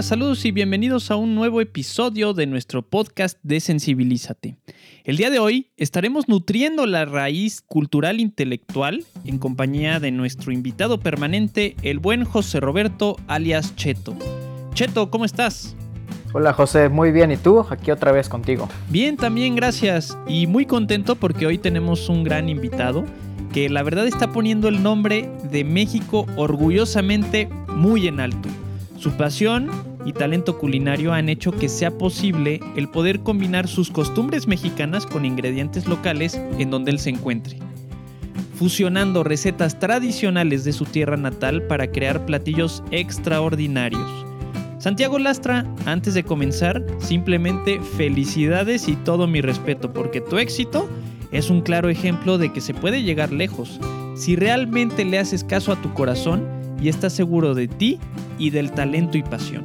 Hola, saludos y bienvenidos a un nuevo episodio de nuestro podcast de Sensibilízate. El día de hoy estaremos nutriendo la raíz cultural intelectual en compañía de nuestro invitado permanente, el buen José Roberto alias Cheto. Cheto, ¿cómo estás? Hola José, muy bien. ¿Y tú? Aquí otra vez contigo. Bien, también gracias. Y muy contento porque hoy tenemos un gran invitado que la verdad está poniendo el nombre de México orgullosamente muy en alto. Su pasión y talento culinario han hecho que sea posible el poder combinar sus costumbres mexicanas con ingredientes locales en donde él se encuentre, fusionando recetas tradicionales de su tierra natal para crear platillos extraordinarios. Santiago Lastra, antes de comenzar, simplemente felicidades y todo mi respeto, porque tu éxito es un claro ejemplo de que se puede llegar lejos si realmente le haces caso a tu corazón y estás seguro de ti y del talento y pasión.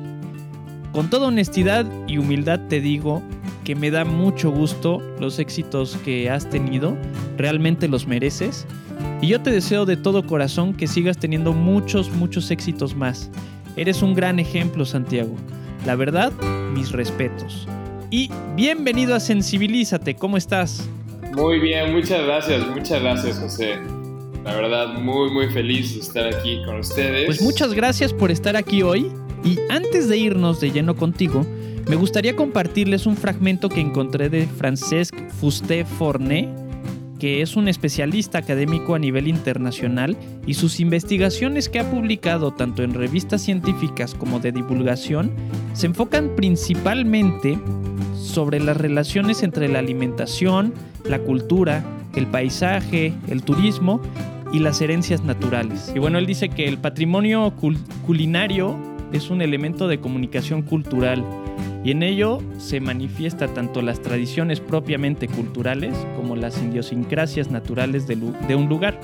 Con toda honestidad y humildad te digo que me da mucho gusto los éxitos que has tenido, realmente los mereces, y yo te deseo de todo corazón que sigas teniendo muchos, muchos éxitos más. Eres un gran ejemplo, Santiago. La verdad, mis respetos. Y bienvenido a Sensibilízate, ¿cómo estás? Muy bien, muchas gracias, muchas gracias, José. La verdad, muy, muy feliz de estar aquí con ustedes. Pues muchas gracias por estar aquí hoy. Y antes de irnos de lleno contigo, me gustaría compartirles un fragmento que encontré de Francesc Fusté Forné, que es un especialista académico a nivel internacional y sus investigaciones que ha publicado tanto en revistas científicas como de divulgación se enfocan principalmente sobre las relaciones entre la alimentación, la cultura, el paisaje, el turismo y las herencias naturales. Y bueno, él dice que el patrimonio culinario es un elemento de comunicación cultural y en ello se manifiesta tanto las tradiciones propiamente culturales como las idiosincrasias naturales de, de un lugar.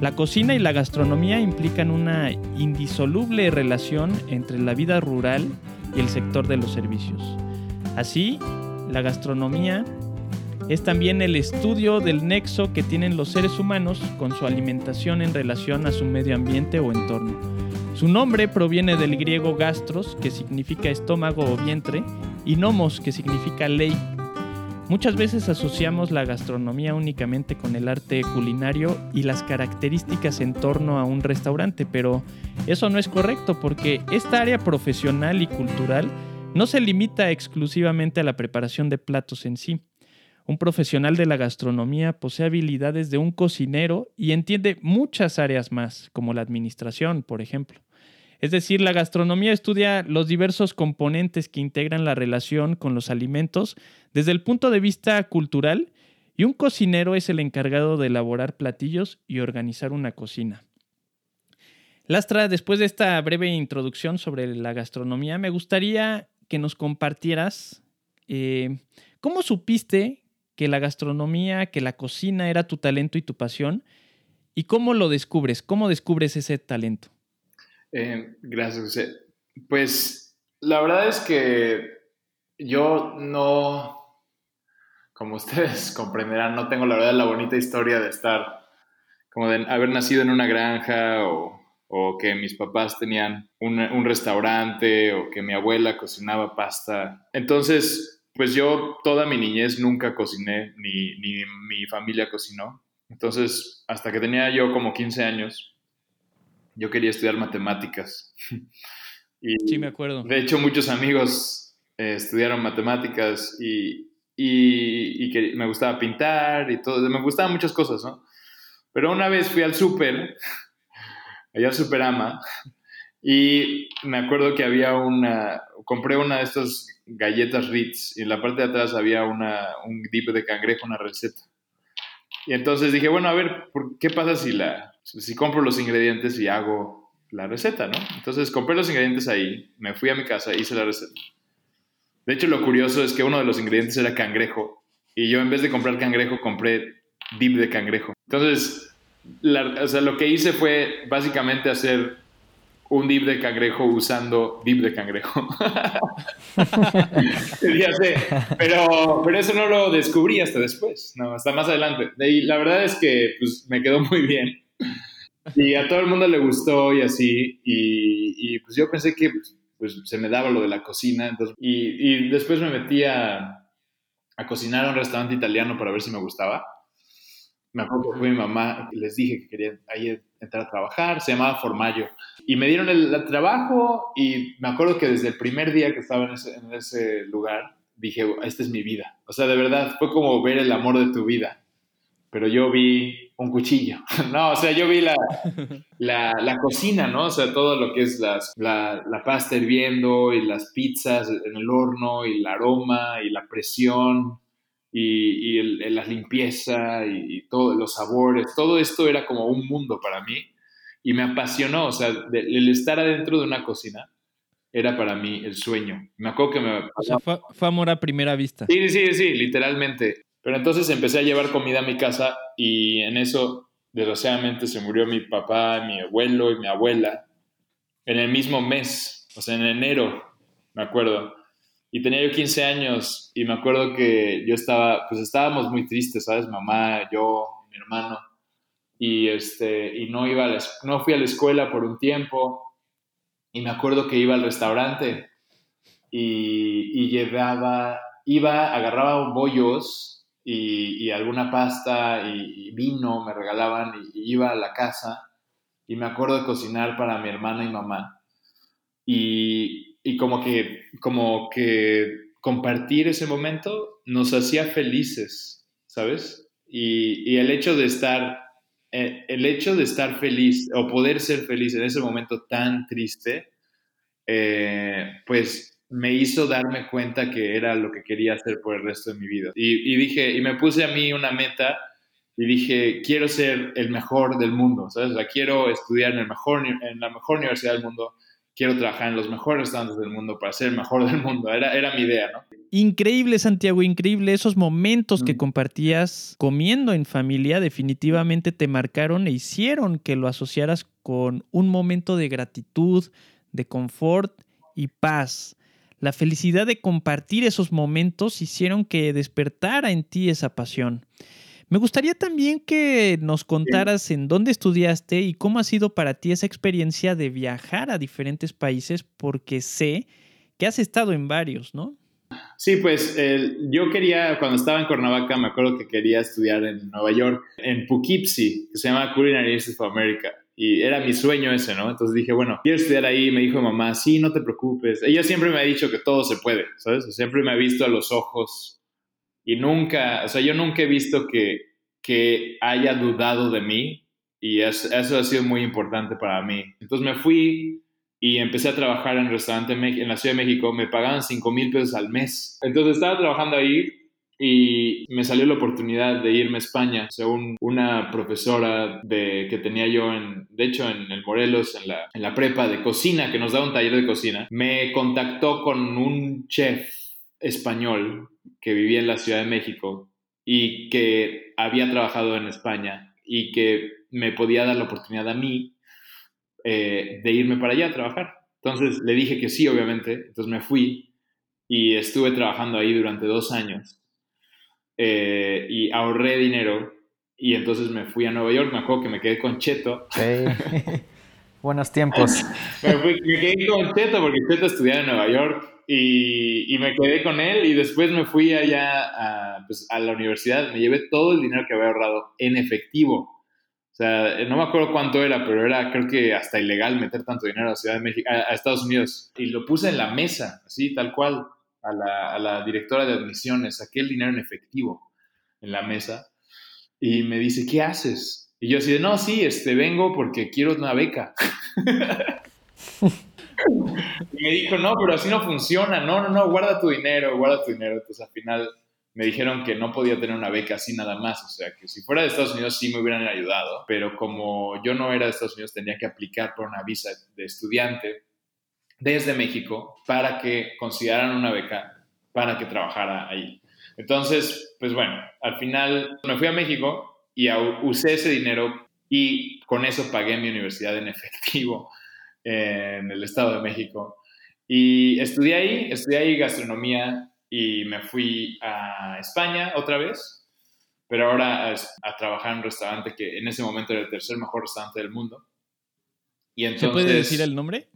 La cocina y la gastronomía implican una indisoluble relación entre la vida rural y el sector de los servicios. Así, la gastronomía es también el estudio del nexo que tienen los seres humanos con su alimentación en relación a su medio ambiente o entorno. Su nombre proviene del griego gastros, que significa estómago o vientre, y nomos, que significa ley. Muchas veces asociamos la gastronomía únicamente con el arte culinario y las características en torno a un restaurante, pero eso no es correcto porque esta área profesional y cultural no se limita exclusivamente a la preparación de platos en sí. Un profesional de la gastronomía posee habilidades de un cocinero y entiende muchas áreas más, como la administración, por ejemplo. Es decir, la gastronomía estudia los diversos componentes que integran la relación con los alimentos desde el punto de vista cultural y un cocinero es el encargado de elaborar platillos y organizar una cocina. Lastra, después de esta breve introducción sobre la gastronomía, me gustaría que nos compartieras eh, cómo supiste que la gastronomía, que la cocina era tu talento y tu pasión. ¿Y cómo lo descubres? ¿Cómo descubres ese talento? Eh, gracias, José. Pues la verdad es que yo no, como ustedes comprenderán, no tengo la verdad la bonita historia de estar, como de haber nacido en una granja o, que mis papás tenían un, un restaurante o que mi abuela cocinaba pasta. Entonces, pues yo toda mi niñez nunca cociné, ni, mi familia cocinó. Entonces, hasta que tenía yo como 15 años, yo quería estudiar matemáticas. y, sí, me acuerdo. De hecho, muchos amigos eh, estudiaron matemáticas y, y, que me gustaba pintar y todo, me gustaban muchas cosas, ¿no? Pero una vez fui al súper, allá al Superama, y me acuerdo que había una, compré una de estas galletas Ritz y en la parte de atrás había una, un dip de cangrejo, una receta. Y entonces dije, bueno, a ver, ¿qué pasa si, la, si compro los ingredientes y hago la receta, no? Entonces compré los ingredientes ahí, me fui a mi casa, hice la receta. De hecho, lo curioso es que uno de los ingredientes era cangrejo y yo en vez de comprar cangrejo compré dip de cangrejo. Entonces, o sea, lo que hice fue básicamente hacer un dip de cangrejo usando dip de cangrejo. pero, pero eso no lo descubrí hasta después, no, hasta más adelante. Y la verdad es que pues, me quedó muy bien. Y a todo el mundo le gustó y así. Y, y pues yo pensé que pues se me daba lo de la cocina. Entonces, y, después me metí a, a cocinar a un restaurante italiano para ver si me gustaba. Me acuerdo que fue mi mamá, les dije que quería ahí entrar a trabajar, se llamaba Formayo. Y me dieron el, trabajo y me acuerdo que desde el primer día que estaba en ese, en ese lugar, dije, esta es mi vida. O sea, de verdad, fue como ver el amor de tu vida. Pero yo vi un cuchillo. No, o sea, yo vi la, la, la cocina, ¿no? O sea, todo lo que es las, la, la, pasta hirviendo y las pizzas en el horno y el aroma y la presión y, y el, la limpieza y, todos los sabores. Todo esto era como un mundo para mí y me apasionó. O sea, el estar adentro de una cocina era para mí el sueño. Me acuerdo que me... O sea, fue, amor a primera vista. Sí, sí, sí, literalmente. Pero entonces empecé a llevar comida a mi casa y en eso, desgraciadamente, se murió mi papá, mi abuelo y mi abuela en el mismo mes, o sea, en enero, me acuerdo. Y tenía yo 15 años y me acuerdo que yo estaba, pues estábamos muy tristes, ¿sabes? Mamá, yo, mi hermano. Y, este, y no, iba a no fui a la escuela por un tiempo y me acuerdo que iba al restaurante y, llevaba, iba, agarraba bollos y, alguna pasta y, vino me regalaban y, iba a la casa y me acuerdo de cocinar para mi hermana y mamá. Y, y como que, como que compartir ese momento nos hacía felices, ¿sabes? Y, y el hecho de estar eh, el hecho de estar feliz o poder ser feliz en ese momento tan triste, eh, pues me hizo darme cuenta que era lo que quería hacer por el resto de mi vida. Y, dije, y me puse a mí una meta y dije, quiero ser el mejor del mundo, ¿sabes? O quiero estudiar en, el mejor, en la mejor universidad del mundo, quiero trabajar en los mejores restaurantes del mundo para ser el mejor del mundo. Era, era mi idea, ¿no? Increíble, Santiago, increíble. Esos momentos que mm. compartías comiendo en familia definitivamente te marcaron e hicieron que lo asociaras con un momento de gratitud, de confort y paz. La felicidad de compartir esos momentos hicieron que despertara en ti esa pasión. Me gustaría también que nos contaras en dónde estudiaste y cómo ha sido para ti esa experiencia de viajar a diferentes países, porque sé que has estado en varios, ¿no? Sí, pues yo quería, cuando estaba en Cuernavaca, me acuerdo que quería estudiar en Nueva York, en Poughkeepsie, que se llama Culinary Institute of America. Y era mi sueño ese, ¿no? Entonces dije, bueno, quiero estudiar ahí. Me dijo mamá, sí, no te preocupes. Ella siempre me ha dicho que todo se puede, ¿sabes? Siempre me ha visto a los ojos y nunca, o sea, yo nunca he visto que, que haya dudado de mí y eso, eso ha sido muy importante para mí. Entonces me fui y empecé a trabajar en un restaurante en la Ciudad de México, me pagaban 5 mil pesos al mes. Entonces estaba trabajando ahí y me salió la oportunidad de irme a España, según una profesora de, que tenía yo, en, de hecho, en el Morelos, en la, en la prepa de cocina, que nos da un taller de cocina, me contactó con un chef español que vivía en la Ciudad de México y que había trabajado en España y que me podía dar la oportunidad a mí eh, de irme para allá a trabajar. Entonces le dije que sí, obviamente. Entonces me fui y estuve trabajando ahí durante dos años eh, y ahorré dinero y entonces me fui a Nueva York. Me acuerdo que me quedé con Cheto. Buenos tiempos. me, quedé con Cheto porque Cheto estudiaba en Nueva York y, y, me quedé con él y después me fui allá a, pues, a la universidad. Me llevé todo el dinero que había ahorrado en efectivo o sea, no me acuerdo cuánto era, pero era creo que hasta ilegal meter tanto dinero a Ciudad de México, a, Estados Unidos. Y lo puse en la mesa, así, tal cual, a la, a la directora de admisiones, saqué el dinero en efectivo en la mesa. Y me dice, ¿qué haces? Y yo así de, no, sí, este, vengo porque quiero una beca. y me dijo, no, pero así no funciona, no, no, no, guarda tu dinero, guarda tu dinero. Entonces al final me dijeron que no podía tener una beca así nada más, o sea, que si fuera de Estados Unidos sí me hubieran ayudado, pero como yo no era de Estados Unidos tenía que aplicar por una visa de estudiante desde México para que consideraran una beca para que trabajara ahí. Entonces, pues bueno, al final me fui a México y usé ese dinero y con eso pagué mi universidad en efectivo en el Estado de México. Y estudié ahí, estudié ahí gastronomía y me fui a España otra vez, pero ahora a, trabajar en un restaurante que en ese momento era el tercer mejor restaurante del mundo. Y entonces, ¿Se puede decir el nombre?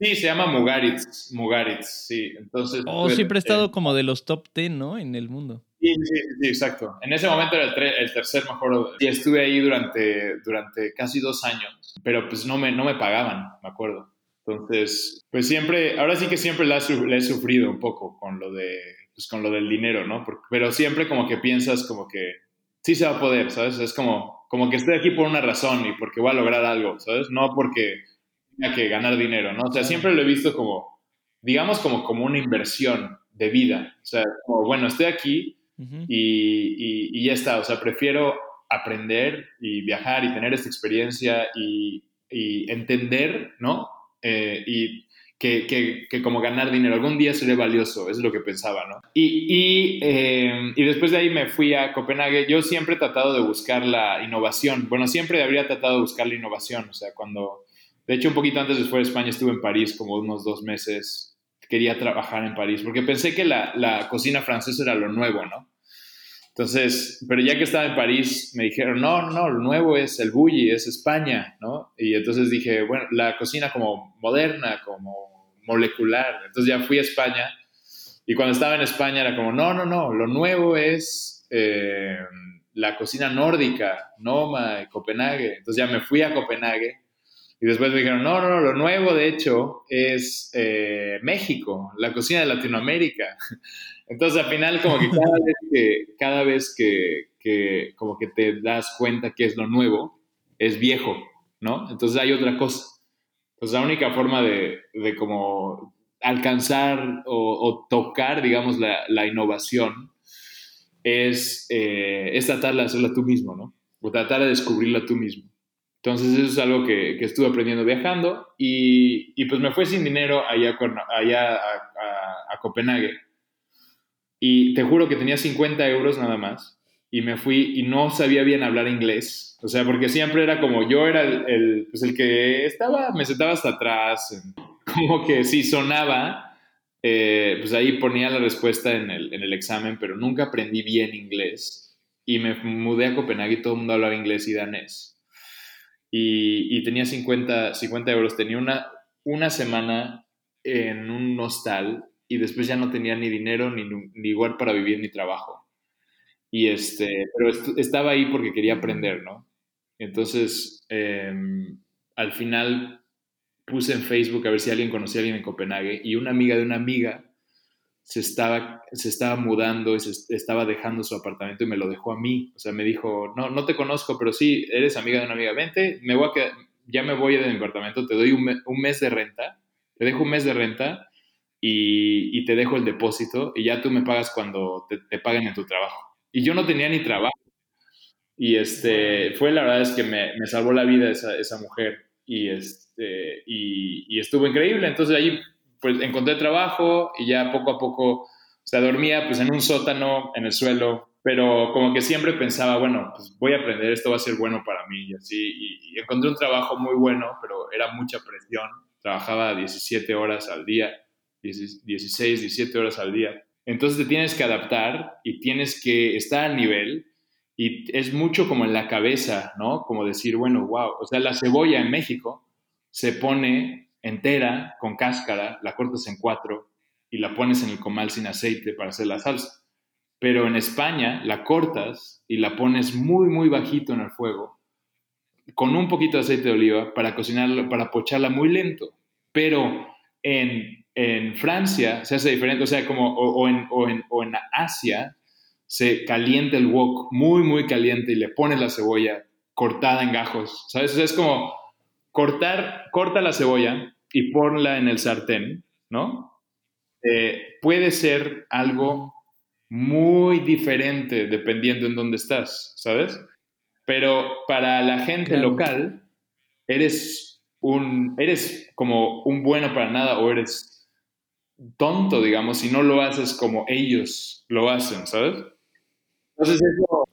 Sí, se llama Mugaritz, Mugaritz, sí. Entonces, oh, siempre ha estado como de los top 10, ¿no? En el mundo. Sí, sí, sí, exacto. En ese momento era el, tercer mejor. Y estuve ahí durante, durante casi dos años, pero pues no me, no me pagaban, me acuerdo. Entonces, pues siempre, ahora sí que siempre la, he sufrido un poco con lo de, pues con lo del dinero, ¿no? pero siempre como que piensas como que sí se va a poder, ¿sabes? Es como, como que estoy aquí por una razón y porque voy a lograr algo, ¿sabes? No porque tenga que ganar dinero, ¿no? O sea, siempre lo he visto como, digamos, como, como una inversión de vida. O sea, como, bueno, estoy aquí y, ya está. O sea, prefiero aprender y viajar y tener esta experiencia y, entender, ¿no? Eh, y que, como ganar dinero. Algún día seré valioso, es lo que pensaba, ¿no? Y, eh, y, después de ahí me fui a Copenhague. Yo siempre he tratado de buscar la innovación. Bueno, siempre habría tratado de buscar la innovación. O sea, cuando, de hecho, un poquito antes de fuera de España estuve en París como unos dos meses. Quería trabajar en París porque pensé que la, la cocina francesa era lo nuevo, ¿no? Entonces, pero ya que estaba en París, me dijeron, no, no, lo nuevo es el bulli, es España, ¿no? Y entonces dije, bueno, la cocina como moderna, como molecular. Entonces ya fui a España y cuando estaba en España era como, no, no, no, lo nuevo es eh, la cocina nórdica, Noma, Copenhague. Entonces ya me fui a Copenhague y después me dijeron, no, no, no, lo nuevo de hecho es eh, México, la cocina de Latinoamérica. Entonces al final como que cada vez que, cada vez que, como que te das cuenta que es lo nuevo, es viejo, ¿no? Entonces hay otra cosa. Pues la única forma de, de como alcanzar o, tocar, digamos, la, innovación es, eh, es tratar de hacerla tú mismo, ¿no? O tratar de descubrirla tú mismo. Entonces eso es algo que, que estuve aprendiendo viajando y, y, pues me fue sin dinero allá, allá a, a, Copenhague. Y te juro que tenía 50 euros nada más y me fui y no sabía bien hablar inglés. O sea, porque siempre era como yo era el, el, pues el que estaba, me sentaba hasta atrás, como que si sonaba, eh, pues ahí ponía la respuesta en el, en el examen, pero nunca aprendí bien inglés. Y me mudé a Copenhague y todo el mundo hablaba inglés y danés y, tenía 50, 50 euros. Tenía una, una semana en un hostal y después ya no tenía ni dinero, ni, ni igual para vivir, ni trabajo. Y este, pero estaba ahí porque quería aprender, ¿no? Entonces, em, al final puse en Facebook a ver si alguien conocía a alguien en Copenhague y una amiga de una amiga se estaba, se estaba mudando y se estaba dejando su apartamento y me lo dejó a mí. O sea, me dijo, no, no te conozco, pero sí, eres amiga de una amiga, vente, me voy a ya me voy de mi apartamento, te doy un, mes de renta, te dejo un mes de renta y, te dejo el depósito y ya tú me pagas cuando te, paguen en tu trabajo. Y yo no tenía ni trabajo. Y este, fue la verdad es que me, salvó la vida esa, esa mujer y, este, y, y estuvo increíble. Entonces ahí pues encontré trabajo y ya poco a poco, o sea, dormía pues en un sótano, en el suelo, pero como que siempre pensaba, bueno, pues voy a aprender, esto va a ser bueno para mí y así, y, encontré un trabajo muy bueno, pero era mucha presión, trabajaba 17 horas al día, 16, 17 horas al día. Entonces te tienes que adaptar y tienes que estar al nivel y es mucho como en la cabeza, ¿no? Como decir, bueno, wow, o sea, la cebolla en México se pone entera, con cáscara, la cortas en cuatro y la pones en el comal sin aceite para hacer la salsa. Pero en España la cortas y la pones muy, muy bajito en el fuego, con un poquito de aceite de oliva para cocinarla, para pocharla muy lento. Pero en, en Francia se hace diferente, o sea, como, o, en, o, en, o en Asia se calienta el wok muy, muy caliente y le pones la cebolla cortada en gajos, ¿sabes? es como cortar, corta la cebolla y ponla en el sartén, ¿no? Eh, puede ser algo muy diferente dependiendo en dónde estás, ¿sabes? Pero para la gente local, eres un, eres como un bueno para nada o eres tonto, digamos, si no lo haces como ellos lo hacen, ¿sabes? Entonces eso...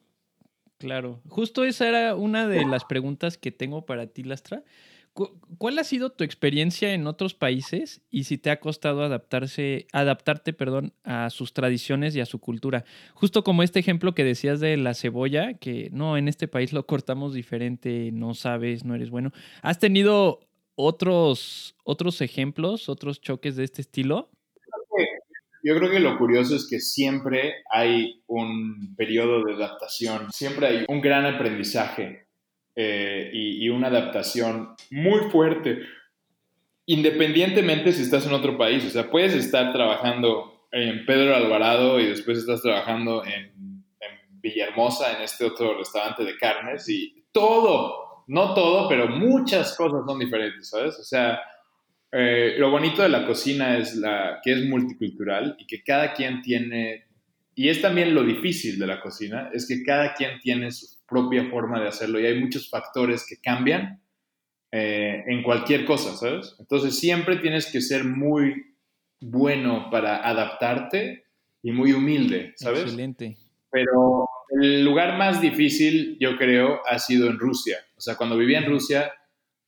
Claro, justo esa era una de las preguntas que tengo para ti, Lastra. ¿Cuál ha sido tu experiencia en otros países y si te ha costado adaptarse, adaptarte perdón, a sus tradiciones y a su cultura? Justo como este ejemplo que decías de la cebolla, que no, en este país lo cortamos diferente, no sabes, no eres bueno. ¿Has tenido otros, otros ejemplos, otros choques de este estilo? Yo creo que lo curioso es que siempre hay un periodo de adaptación, siempre hay un gran aprendizaje eh, y, una adaptación muy fuerte, independientemente si estás en otro país. O sea, puedes estar trabajando en Pedro Alvarado y después estás trabajando en, en Villahermosa, en este otro restaurante de carnes, y todo, no todo, pero muchas cosas son diferentes, ¿sabes? O sea, eh, lo bonito de la cocina es la, que es multicultural y que cada quien tiene, y es también lo difícil de la cocina, es que cada quien tiene su propia forma de hacerlo y hay muchos factores que cambian eh, en cualquier cosa, ¿sabes? Entonces siempre tienes que ser muy bueno para adaptarte y muy humilde, ¿sabes? Excelente. Pero el lugar más difícil, yo creo, ha sido en Rusia. O sea, cuando vivía en Rusia,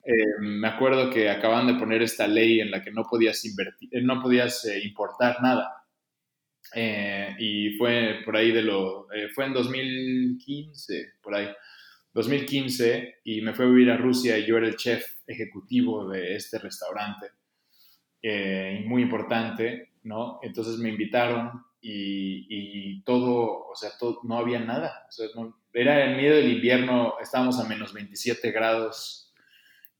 eh, me acuerdo que acaban de poner esta ley en la que no podías invertir, eh, no podías eh, importar nada. Y fue por ahí de lo, fue en 2015, por ahí, 2015, y me fui a vivir a Rusia y yo era el chef ejecutivo de este restaurante, muy importante, ¿no? Entonces me invitaron y, todo, o sea, todo, no había nada. era en medio del invierno, estábamos a menos 27 grados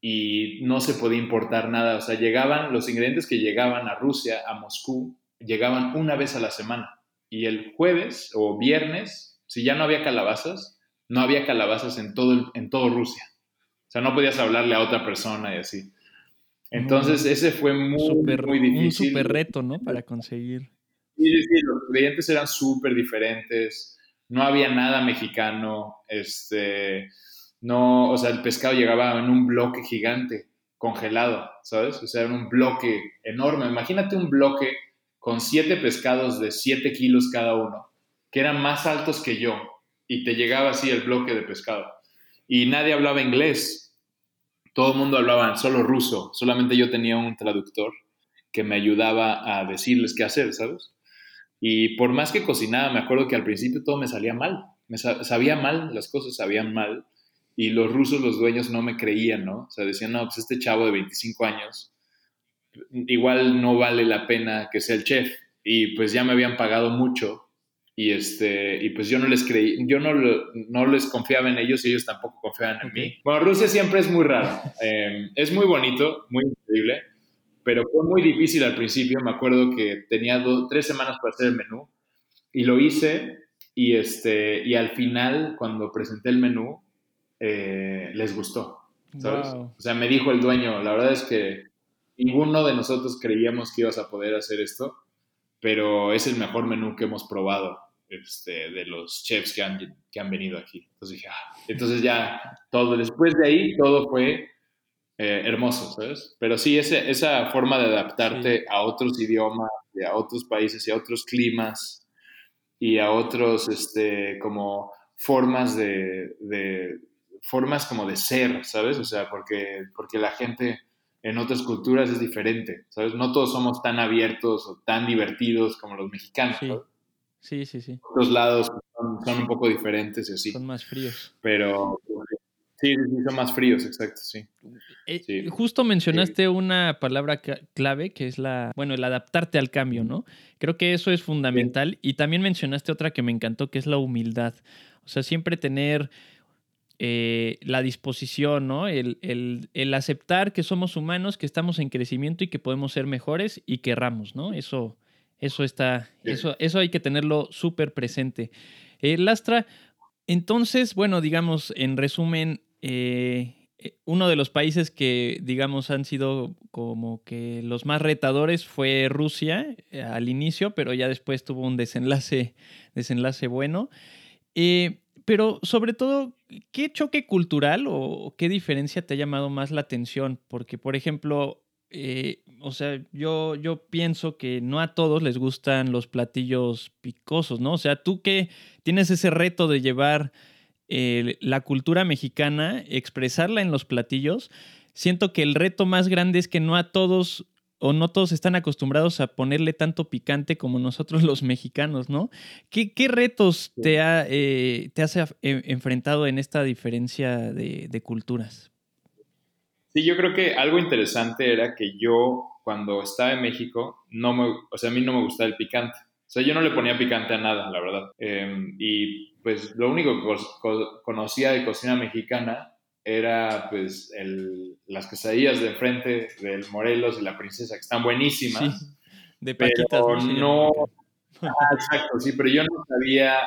y no se podía importar nada. O sea, llegaban, los ingredientes que llegaban a Rusia, a Moscú, llegaban una vez a la semana. Y el jueves o viernes, si ya no había calabazas, no había calabazas en todo, en todo Rusia. O sea, no podías hablarle a otra persona y así. Entonces, ese fue muy, muy difícil. Un súper reto, ¿no? Para conseguir. Sí, sí, los ingredientes eran súper diferentes. No había nada mexicano. Este no, o sea, el pescado llegaba en un bloque gigante, congelado, ¿sabes? O sea, en un bloque enorme. Imagínate un bloque con siete pescados de siete kilos cada uno, que eran más altos que yo, y te llegaba así el bloque de pescado. Y nadie hablaba inglés, todo el mundo hablaba solo ruso, solamente yo tenía un traductor que me ayudaba a decirles qué hacer, ¿sabes? Y por más que cocinaba, me acuerdo que al principio todo me salía mal, me sabía mal, las cosas sabían mal, y los rusos, los dueños, no me creían, ¿no? O sea, decían, no, pues este chavo de 25 años, igual no vale la pena que sea el chef. Y pues ya me habían pagado mucho y, este, y pues yo no les creí, yo no, no les confiaba en ellos y ellos tampoco confiaban en mí. Bueno, Rusia siempre es muy raro, em, es muy bonito, muy increíble, pero fue muy difícil al principio. Me acuerdo que tenía tres semanas para hacer el menú y lo hice y, este, y al final, cuando presenté el menú, eh, les gustó. ¿sabes? O sea, me dijo el dueño, la verdad es que ninguno de nosotros creíamos que ibas a poder hacer esto, pero es el mejor menú que hemos probado este, de los chefs que han, que han venido aquí. Entonces dije, ah". entonces ya todo, después de ahí, todo fue eh, hermoso, ¿sabes? Pero sí, ese, esa forma de adaptarte a otros idiomas, a otros países y a otros climas y a otros, este, como formas de, formas como de ser, ¿sabes? O sea, porque, porque la gente en otras culturas es diferente, ¿sabes? No todos somos tan abiertos o tan divertidos como los mexicanos. Sí, sí, sí. Otros lados son, un poco diferentes y así. Son más fríos. Pero sí, sí, son más fríos, exacto, sí. Eh, justo mencionaste una palabra clave que es la, bueno, el adaptarte al cambio, ¿no? Creo que eso es fundamental. Y también mencionaste otra que me encantó, que es la humildad. O sea, siempre tener eh, la disposición, ¿no? El, aceptar que somos humanos, que estamos en crecimiento y que podemos ser mejores y que erramos, ¿no? Eso, eso está, eso, eso hay que tenerlo súper presente. Eh, Lastra, entonces, bueno, digamos, en resumen, eh, uno de los países que, digamos, han sido como que los más retadores fue Rusia al inicio, pero ya después tuvo un desenlace, desenlace bueno. Pero sobre todo, ¿qué choque cultural o qué diferencia te ha llamado más la atención? Porque, por ejemplo, eh, o sea, yo, yo pienso que no a todos les gustan los platillos picosos, ¿no? O sea, tú que tienes ese reto de llevar eh, la cultura mexicana, expresarla en los platillos, siento que el reto más grande es que no a todos o no todos están acostumbrados a ponerle tanto picante como nosotros los mexicanos, ¿no? ¿Qué, retos te, ha, eh, te has enfrentado en esta diferencia de, culturas? Sí, yo creo que algo interesante era que yo, cuando estaba en México, no me, o sea, a mí no me gustaba el picante. O sea, yo no le ponía picante a nada, la verdad. Em, y pues lo único que conocía de cocina mexicana era pues el, las quesadillas de frente del Morelos y la Princesa, que están buenísimas. de paquitas. Pero no... Ah, exacto, sí, pero yo no sabía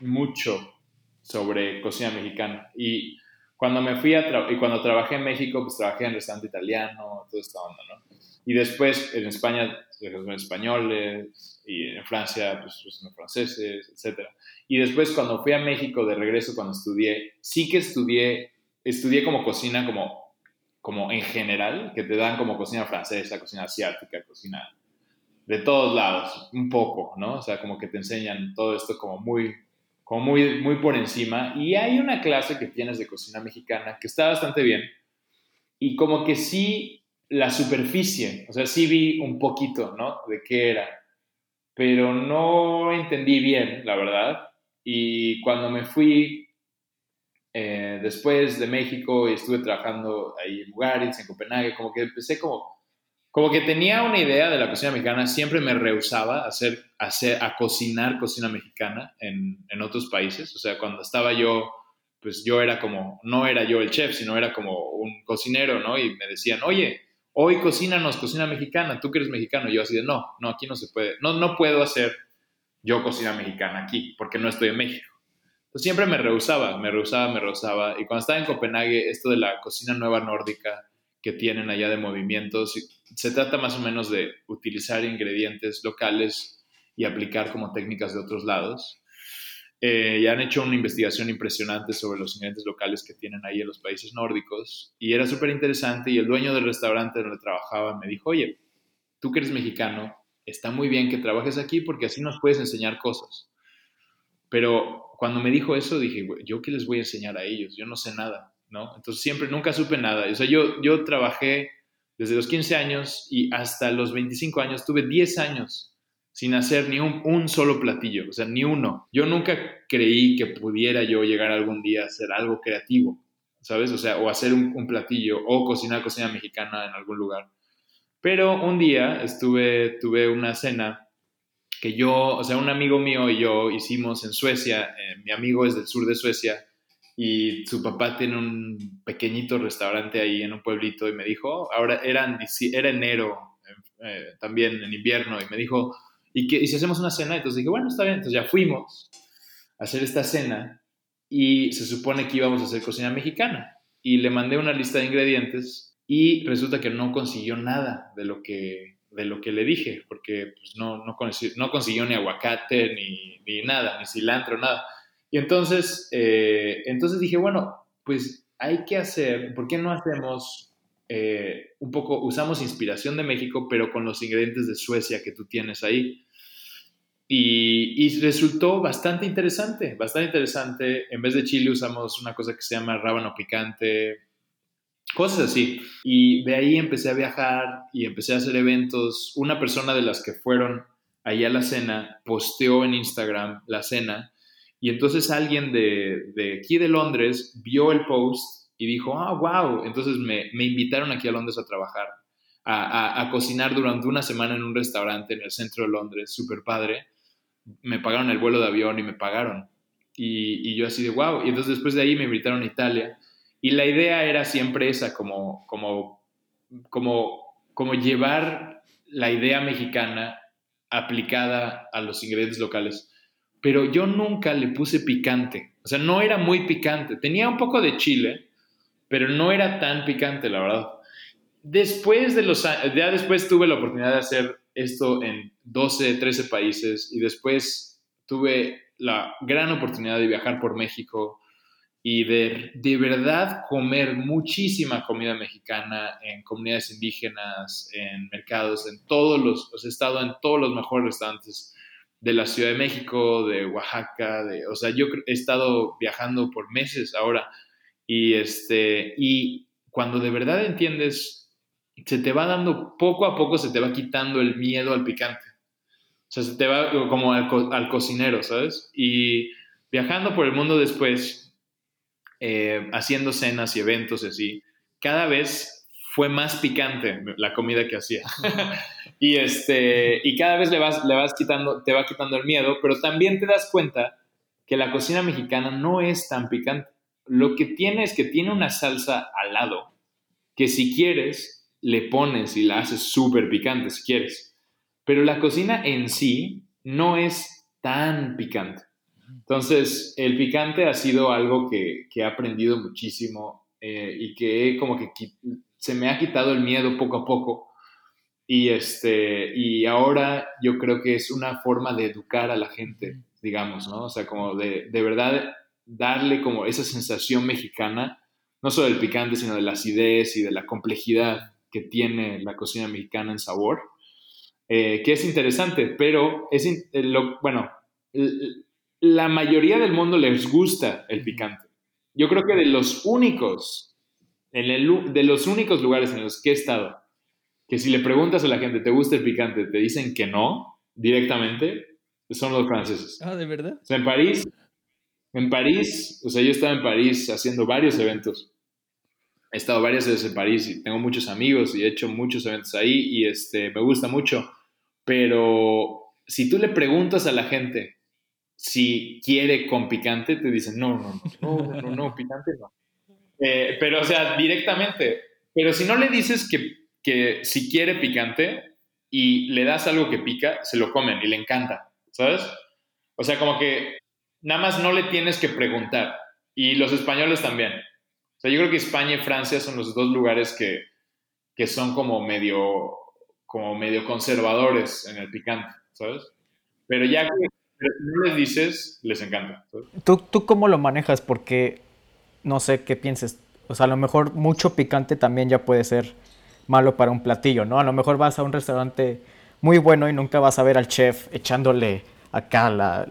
mucho sobre cocina mexicana. Y cuando me fui a y cuando trabajé en México, pues trabajé en restaurante italiano, toda esta onda, ¿no? Y después en España, en españoles, y en Francia, pues, pues franceses, etc. Y después cuando fui a México de regreso, cuando estudié, sí que estudié, estudié como cocina, como, como en general, que te dan como cocina francesa, cocina asiática, cocina de todos lados, un poco, ¿no? O sea, como que te enseñan todo esto como muy como muy, muy por encima. Y hay una clase que tienes de cocina mexicana que está bastante bien. Y como que sí, la superficie, o sea, sí vi un poquito, ¿no? De qué era. Pero no entendí bien, la verdad. Y cuando me fui eh, después de México y estuve trabajando ahí en lugares, en Copenhague, como que empecé como como que tenía una idea de la cocina mexicana, siempre me rehusaba a, hacer, hacer, a cocinar cocina mexicana en, en, otros países. O sea, cuando estaba yo, pues yo era como, no era yo el chef, sino era como un cocinero, ¿no? Y me decían, oye, hoy cocínanos cocina mexicana, tú que eres mexicano. Y yo así de, no, no, aquí no se puede, no, no puedo hacer yo cocina mexicana aquí, porque no estoy en México. Entonces siempre me rehusaba, me rehusaba, me rehusaba. Y cuando estaba en Copenhague, esto de la cocina nueva nórdica, que tienen allá de movimientos. Se trata más o menos de utilizar ingredientes locales y aplicar como técnicas de otros lados. Eh, y han hecho una investigación impresionante sobre los ingredientes locales que tienen ahí en los países nórdicos. Y era súper interesante y el dueño del restaurante donde trabajaba me dijo, oye, tú que eres mexicano, está muy bien que trabajes aquí porque así nos puedes enseñar cosas. Pero cuando me dijo eso, dije, ¿yo qué les voy a enseñar a ellos? Yo no sé nada. Entonces siempre, nunca supe nada. O sea, yo, yo trabajé desde los 15 años y hasta los 25 años, tuve 10 años sin hacer ni un, solo platillo, o sea, ni uno. Yo nunca creí que pudiera yo llegar algún día a hacer algo creativo, ¿sabes? O sea, o hacer un, un platillo o cocinar cocina mexicana en algún lugar. Pero un día estuve, tuve una cena que yo, o sea, un amigo mío y yo hicimos en Suecia, eh, mi amigo es del sur de Suecia, y su papá tiene un pequeñito restaurante ahí en un pueblito y me dijo, ahora era, era enero, eh, también en invierno, y me dijo, ¿y, qué, ¿y si hacemos una cena? Entonces dije, bueno, está bien, entonces ya fuimos a hacer esta cena y se supone que íbamos a hacer cocina mexicana y le mandé una lista de ingredientes y resulta que no consiguió nada de lo que, de lo que le dije, porque pues, no, no, consiguió, no consiguió ni aguacate, ni, ni nada, ni cilantro, nada. Y entonces, eh, entonces dije, bueno, pues hay que hacer, ¿por qué no hacemos eh, un poco, usamos inspiración de México, pero con los ingredientes de Suecia que tú tienes ahí? Y, y, resultó bastante interesante, bastante interesante. En vez de chile usamos una cosa que se llama rábano picante, cosas así. Y de ahí empecé a viajar y empecé a hacer eventos. Una persona de las que fueron allá a la cena posteó en Instagram la cena y entonces alguien de, de, aquí de Londres vio el post y dijo, ah, wow. Entonces me, me invitaron aquí a Londres a trabajar, a, a, cocinar durante una semana en un restaurante en el centro de Londres, súper padre. Me pagaron el vuelo de avión y me pagaron. Y, y, yo así de, wow. Y entonces después de ahí me invitaron a Italia. Y la idea era siempre esa, como, como, como, como llevar la idea mexicana aplicada a los ingredientes locales pero yo nunca le puse picante. O sea, no era muy picante. Tenía un poco de chile, pero no era tan picante, la verdad. Después de los ya después tuve la oportunidad de hacer esto en 12, 13 países y después tuve la gran oportunidad de viajar por México y de, de verdad comer muchísima comida mexicana en comunidades indígenas, en mercados, en todos los, he estado en todos los mejores restaurantes de la Ciudad de México, de Oaxaca, de, o sea, yo he estado viajando por meses ahora y este y cuando de verdad entiendes se te va dando poco a poco se te va quitando el miedo al picante. O sea, se te va como al, cocinero, ¿sabes? Y viajando por el mundo después, eh, haciendo cenas y eventos y así, cada vez fue más picante la comida que hacía. y, este, y cada vez le vas, le vas quitando, te va quitando el miedo, pero también te das cuenta que la cocina mexicana no es tan picante. Lo que tiene es que tiene una salsa al lado, que si quieres, le pones y la haces súper picante, si quieres. Pero la cocina en sí no es tan picante. Entonces, el picante ha sido algo que, que he aprendido muchísimo eh, y que como que se me ha quitado el miedo poco a poco. Y, este, y ahora yo creo que es una forma de educar a la gente, digamos, ¿no? O sea, como de, de verdad darle como esa sensación mexicana, no solo del picante, sino de la acidez y de la complejidad que tiene la cocina mexicana en sabor, eh, que es interesante, pero es, eh, lo, bueno, la mayoría del mundo les gusta el picante. Yo creo que de los únicos, en el, de los únicos lugares en los que he estado, que si le preguntas a la gente, ¿te gusta el picante? Te dicen que no, directamente, son los franceses. Ah, ¿de verdad? O sea, en París, en París, o sea, yo estaba en París haciendo varios eventos. He estado varias veces en París y tengo muchos amigos y he hecho muchos eventos ahí y este, me gusta mucho. Pero si tú le preguntas a la gente, si quiere con picante, te dicen, no, no, no, no, no, picante no. Eh, pero, o sea, directamente. Pero si no le dices que, que si quiere picante y le das algo que pica, se lo comen y le encanta, ¿sabes? O sea, como que nada más no le tienes que preguntar. Y los españoles también. O sea, yo creo que España y Francia son los dos lugares que, que son como medio, como medio conservadores en el picante, ¿sabes? Pero ya que no les dices, les encanta. ¿Tú, ¿Tú cómo lo manejas? Porque no sé qué pienses. O sea, a lo mejor mucho picante también ya puede ser malo para un platillo, ¿no? A lo mejor vas a un restaurante muy bueno y nunca vas a ver al chef echándole acá la,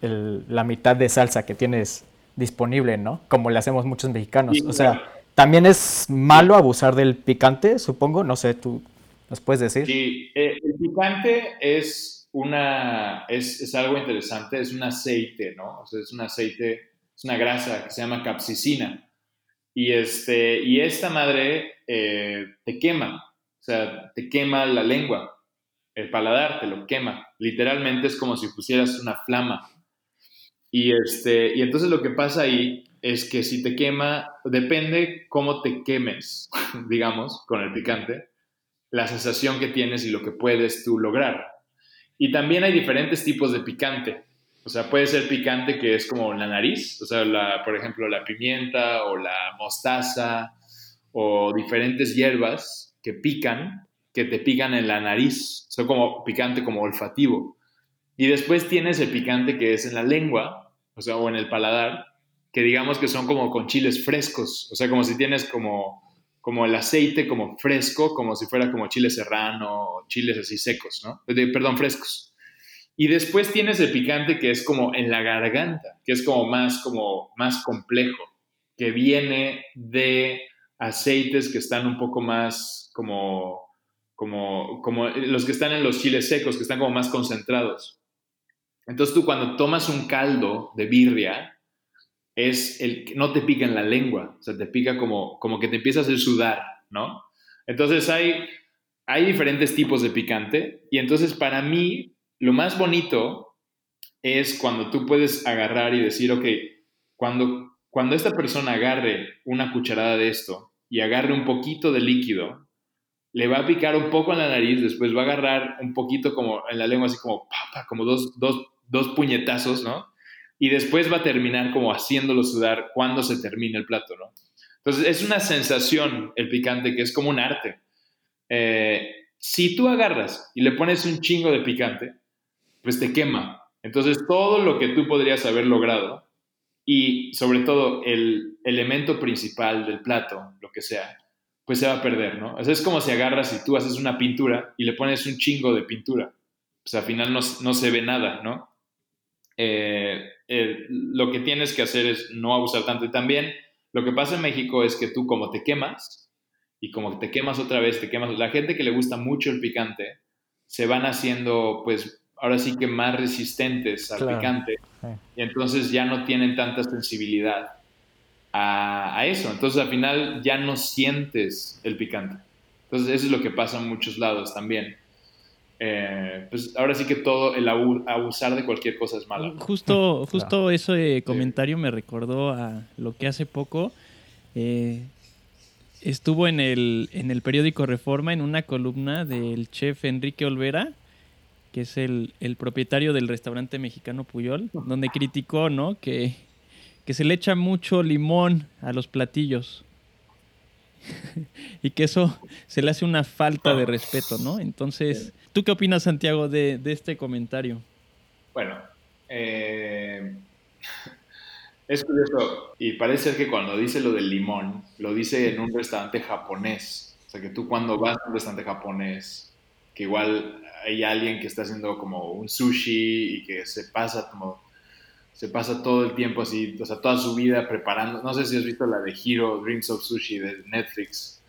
la mitad de salsa que tienes disponible, ¿no? Como le hacemos muchos mexicanos. o sea, también es malo abusar del picante, supongo. No sé, tú nos puedes decir. Sí, eh, el picante es una, es, algo interesante, es un aceite, ¿no? O sea, es un aceite, es una grasa que se llama capsicina. Y, este, y esta madre eh, te quema, o sea, te quema la lengua, el paladar te lo quema. Literalmente es como si pusieras una flama. Y, este, y entonces lo que pasa ahí es que si te quema, depende cómo te quemes, digamos, con el picante, la sensación que tienes y lo que puedes tú lograr. Y también hay diferentes tipos de picante. O sea, puede ser picante que es como la nariz, o sea, por ejemplo, la pimienta o la mostaza o diferentes hierbas que pican, que te pican en la nariz. Son como picante como olfativo. Y después tienes el picante que es en la lengua, o sea, o en el paladar, que digamos que son como con chiles frescos, o sea, como si tienes como como el aceite como fresco, como si fuera como chile serrano, chiles así secos, ¿no? perdón, frescos. Y después tienes el picante que es como en la garganta, que es como más, como más complejo, que viene de aceites que están un poco más como, como, como los que están en los chiles secos, que están como más concentrados. Entonces tú cuando tomas un caldo de birria, es el que no te pica en la lengua, o sea, te pica como, como que te empieza a hacer sudar, ¿no? Entonces hay, hay diferentes tipos de picante y entonces para mí lo más bonito es cuando tú puedes agarrar y decir, ok, cuando, cuando esta persona agarre una cucharada de esto y agarre un poquito de líquido, le va a picar un poco en la nariz, después va a agarrar un poquito como en la lengua, así como, papa, como dos, dos, dos puñetazos, ¿no? Y después va a terminar como haciéndolo sudar cuando se termine el plato, ¿no? Entonces es una sensación el picante que es como un arte. Eh, si tú agarras y le pones un chingo de picante, pues te quema. Entonces todo lo que tú podrías haber logrado y sobre todo el elemento principal del plato, lo que sea, pues se va a perder, ¿no? es como si agarras y tú haces una pintura y le pones un chingo de pintura. Pues al final no, no se ve nada, ¿no? Eh, eh, lo que tienes que hacer es no abusar tanto. Y también lo que pasa en México es que tú como te quemas y como te quemas otra vez, te quemas. La gente que le gusta mucho el picante se van haciendo, pues, ahora sí que más resistentes al picante y entonces ya no tienen tanta sensibilidad. a, a eso. Entonces al final ya no sientes el picante. Entonces eso es lo que pasa en muchos lados también. Eh, pues ahora sí que todo el abusar de cualquier cosa es malo. Justo, justo ese comentario me recordó a lo que hace poco eh, estuvo en el, en el periódico Reforma en una columna del chef Enrique Olvera, que es el, propietario del restaurante mexicano Puyol, donde criticó, ¿no? Que, que se le echa mucho limón a los platillos. y que eso se le hace una falta de respeto, ¿no? Entonces, ¿tú qué opinas, Santiago, de, este comentario? Bueno, eh, es curioso, y parece ser que cuando dice lo del limón, lo dice en un restaurante japonés. O sea, que tú cuando vas a un restaurante japonés, que igual hay alguien que está haciendo como un sushi y que se pasa como se pasa todo el tiempo así, o sea, toda su vida preparando. No sé si has visto la de Hero Dreams of Sushi de Netflix,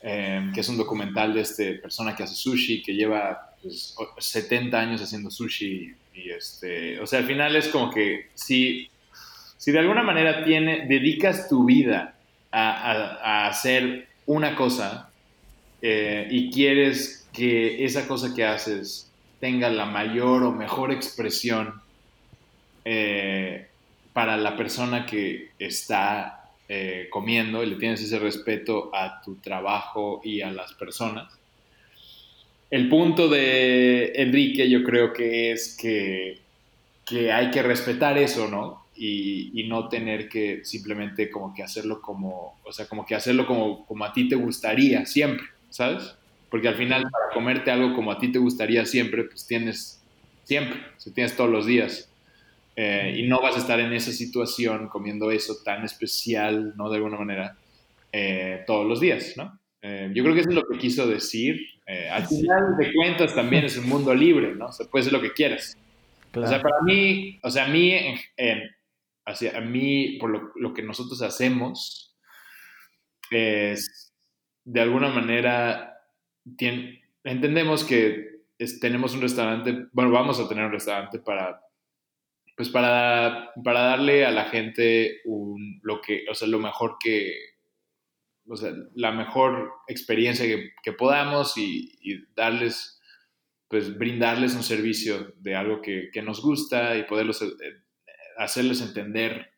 em, que es un documental de esta persona que hace sushi, que lleva 70 pues, años haciendo sushi. Y este, o sea, al final es como que si, si de alguna manera tiene, dedicas tu vida a, hacer una cosa eh, y quieres que esa cosa que haces tenga la mayor o mejor expresión eh, para la persona que está eh, comiendo y le tienes ese respeto a tu trabajo y a las personas. El punto de Enrique yo creo que es que, que hay que respetar eso, ¿no? Y, y, no tener que simplemente como que hacerlo como, o sea, como que hacerlo como, como a ti te gustaría siempre, ¿sabes? Porque al final para comerte algo como a ti te gustaría siempre, pues tienes siempre, si tienes todos los días. Eh, y no vas a estar en esa situación comiendo eso tan especial, ¿no? De alguna manera, eh, todos los días, ¿no? Eh, yo creo que eso es lo que quiso decir. al final de cuentas también es un mundo libre, ¿no? O sea, puedes hacer lo que quieras. O sea, para mí, o sea, a mí, hacia, a mí, por lo, lo, que nosotros hacemos, es, de alguna manera, entendemos que tenemos un restaurante, bueno, vamos a tener un restaurante para pues para, para darle a la gente un, lo, que, o sea, lo mejor que, o sea, la mejor experiencia que, podamos y, darles, pues brindarles un servicio de algo que, nos gusta y poderlos, eh, hacerles entender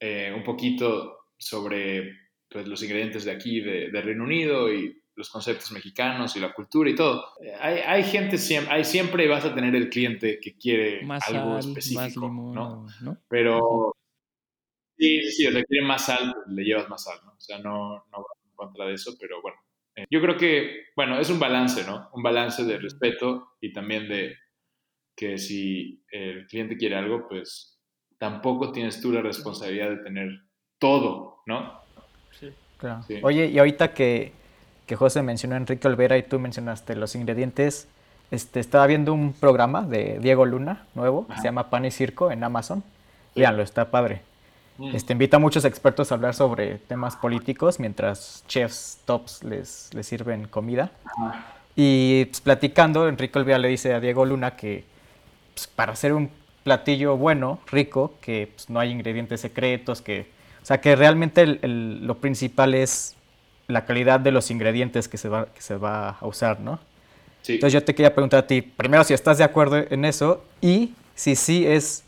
eh, un poquito sobre pues, los ingredientes de aquí, de, de Reino Unido y los conceptos mexicanos y la cultura y todo. Eh, hay, hay gente, siempre, hay, siempre vas a tener el cliente que quiere algo específico, ¿no? Pero sí, sí, o sea, quiere más sal, pues, le llevas más sal, ¿no? O sea, no, no va en contra de eso, pero bueno. Eh, yo creo que, bueno, es un balance, ¿no? Un balance de respeto y también de que si el cliente quiere algo, pues tampoco tienes tú la responsabilidad de tener todo, ¿no? Sí. Claro. Oye, y ahorita que que José mencionó Enrique Olvera y tú mencionaste los ingredientes. Este, estaba viendo un programa de Diego Luna, nuevo, que se llama Pan y Circo en Amazon. Sí. está padre. Mm. Este, invita a muchos expertos a hablar sobre temas políticos mientras chefs tops les, les sirven comida. Y pues, platicando, Enrique Olvera le dice a Diego Luna que pues, para hacer un platillo bueno, rico, que pues, no hay ingredientes secretos, que, o sea, que realmente lo principal es la calidad de los ingredientes que se va, que se va a usar, ¿no? Sí. Entonces yo te quería preguntar a ti, primero si estás de acuerdo en eso y si sí es,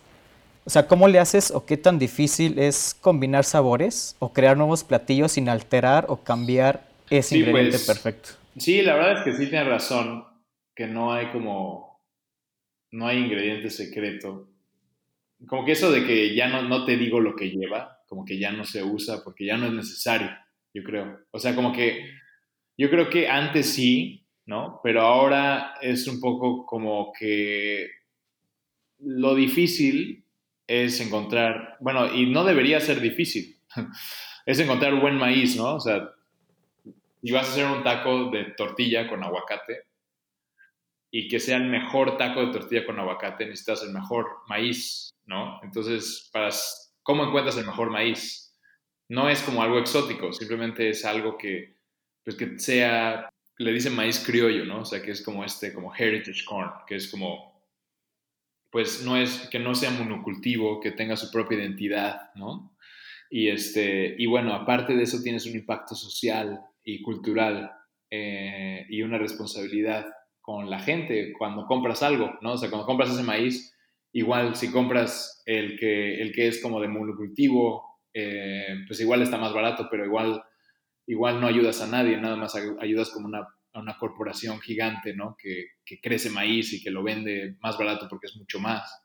o sea, ¿cómo le haces o qué tan difícil es combinar sabores o crear nuevos platillos sin alterar o cambiar ese ingrediente pues, perfecto? Sí, la verdad es que sí tienes razón, que no hay como, no hay ingrediente secreto. Como que eso de que ya no, no te digo lo que lleva, como que ya no se usa porque ya no es necesario yo creo. O sea, como que yo creo que antes sí, ¿no? Pero ahora es un poco como que lo difícil es encontrar, bueno, y no debería ser difícil, es encontrar buen maíz, ¿no? O sea, si vas a hacer un taco de tortilla con aguacate y que sea el mejor taco de tortilla con aguacate, necesitas el mejor maíz, ¿no? Entonces, para, ¿cómo encuentras el mejor maíz? No es como algo exótico, simplemente es algo que, pues que sea, le dicen maíz criollo, ¿no? O sea, que es como este, como heritage corn, que es como, pues no es, que no sea monocultivo, que tenga su propia identidad, ¿no? Y, este, y bueno, aparte de eso tienes un impacto social y cultural eh, y una responsabilidad con la gente cuando compras algo, ¿no? O sea, cuando compras ese maíz, igual si compras el que, el que es como de monocultivo, eh, pues igual está más barato, pero igual, igual no ayudas a nadie, nada más ayudas como una, una corporación gigante, ¿no? Que, que crece maíz y que lo vende más barato porque es mucho más.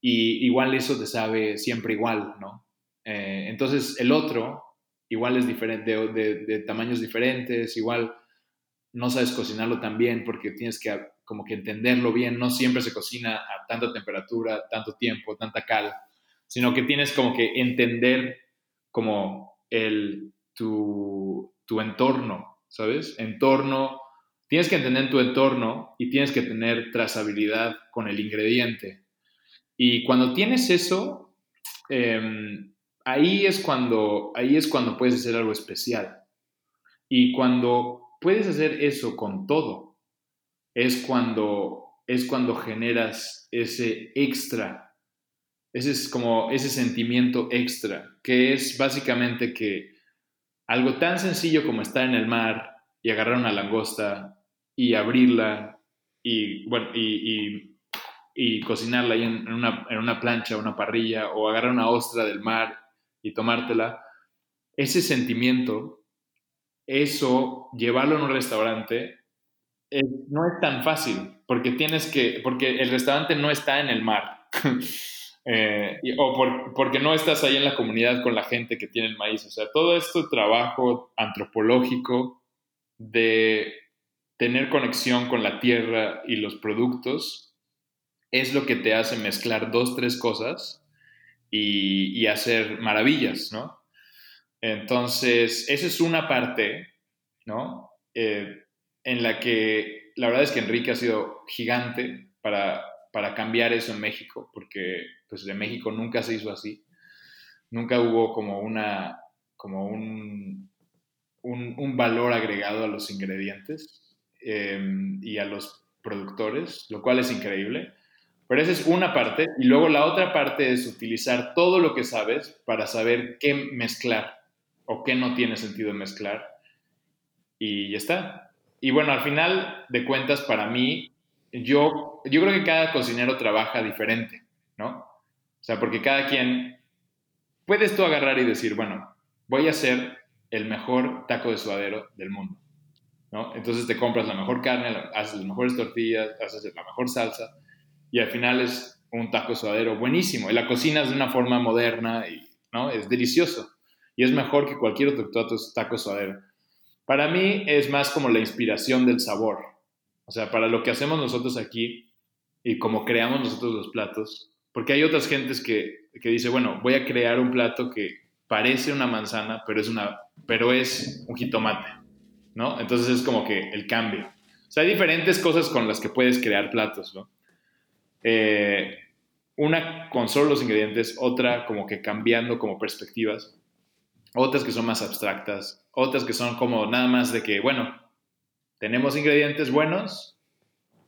Y igual eso te sabe siempre igual, ¿no? Eh, entonces el otro igual es diferente, de, de, tamaños diferentes, igual no sabes cocinarlo tan bien porque tienes que como que entenderlo bien, no siempre se cocina a tanta temperatura, tanto tiempo, tanta cal, sino que tienes como que entender como el, tu, tu entorno, ¿sabes? Entorno, tienes que entender tu entorno y tienes que tener trazabilidad con el ingrediente. Y cuando tienes eso, eh, ahí es cuando, ahí es cuando puedes hacer algo especial. Y cuando puedes hacer eso con todo, es cuando, es cuando generas ese extra, ese es como ese sentimiento extra, que es básicamente que algo tan sencillo como estar en el mar y agarrar una langosta y abrirla y, bueno, y, cocinarla ahí en, una, en una plancha, una parrilla, o agarrar una ostra del mar y tomártela, ese sentimiento, eso, llevarlo en un restaurante, no es tan fácil, porque tienes que, porque el restaurante no está en el mar. Eh, o porque no estás ahí en la comunidad con la gente que tiene el maíz. O sea, todo este trabajo antropológico de tener conexión con la tierra y los productos es lo que te hace mezclar dos, tres cosas y, hacer maravillas, ¿no? Entonces, esa es una parte, ¿no? Eh, en la que la verdad es que Enrique ha sido gigante para, para cambiar eso en México, porque pues de México nunca se hizo así, nunca hubo como una, como un, un, valor agregado a los ingredientes eh, y a los productores, lo cual es increíble. Pero esa es una parte. Y luego la otra parte es utilizar todo lo que sabes para saber qué mezclar o qué no tiene sentido mezclar. Y ya está. Y bueno, al final de cuentas, para mí, yo, yo creo que cada cocinero trabaja diferente, ¿no? O sea, porque cada quien, puedes tú agarrar y decir, bueno, voy a hacer el mejor taco de suadero del mundo, ¿no? Entonces te compras la mejor carne, haces las mejores tortillas, haces la mejor salsa y al final es un taco suadero buenísimo. Y la cocinas de una forma moderna y ¿no? es delicioso. Y es mejor que cualquier otro taco suadero. Para mí es más como la inspiración del sabor. O sea, para lo que hacemos nosotros aquí y como creamos nosotros los platos. Porque hay otras gentes que, que dicen, bueno, voy a crear un plato que parece una manzana, pero es, una, pero es un jitomate. ¿no? Entonces es como que el cambio. O sea, hay diferentes cosas con las que puedes crear platos, ¿no? Eh, una con solo los ingredientes, otra como que cambiando como perspectivas, otras que son más abstractas, otras que son como nada más de que, bueno, tenemos ingredientes buenos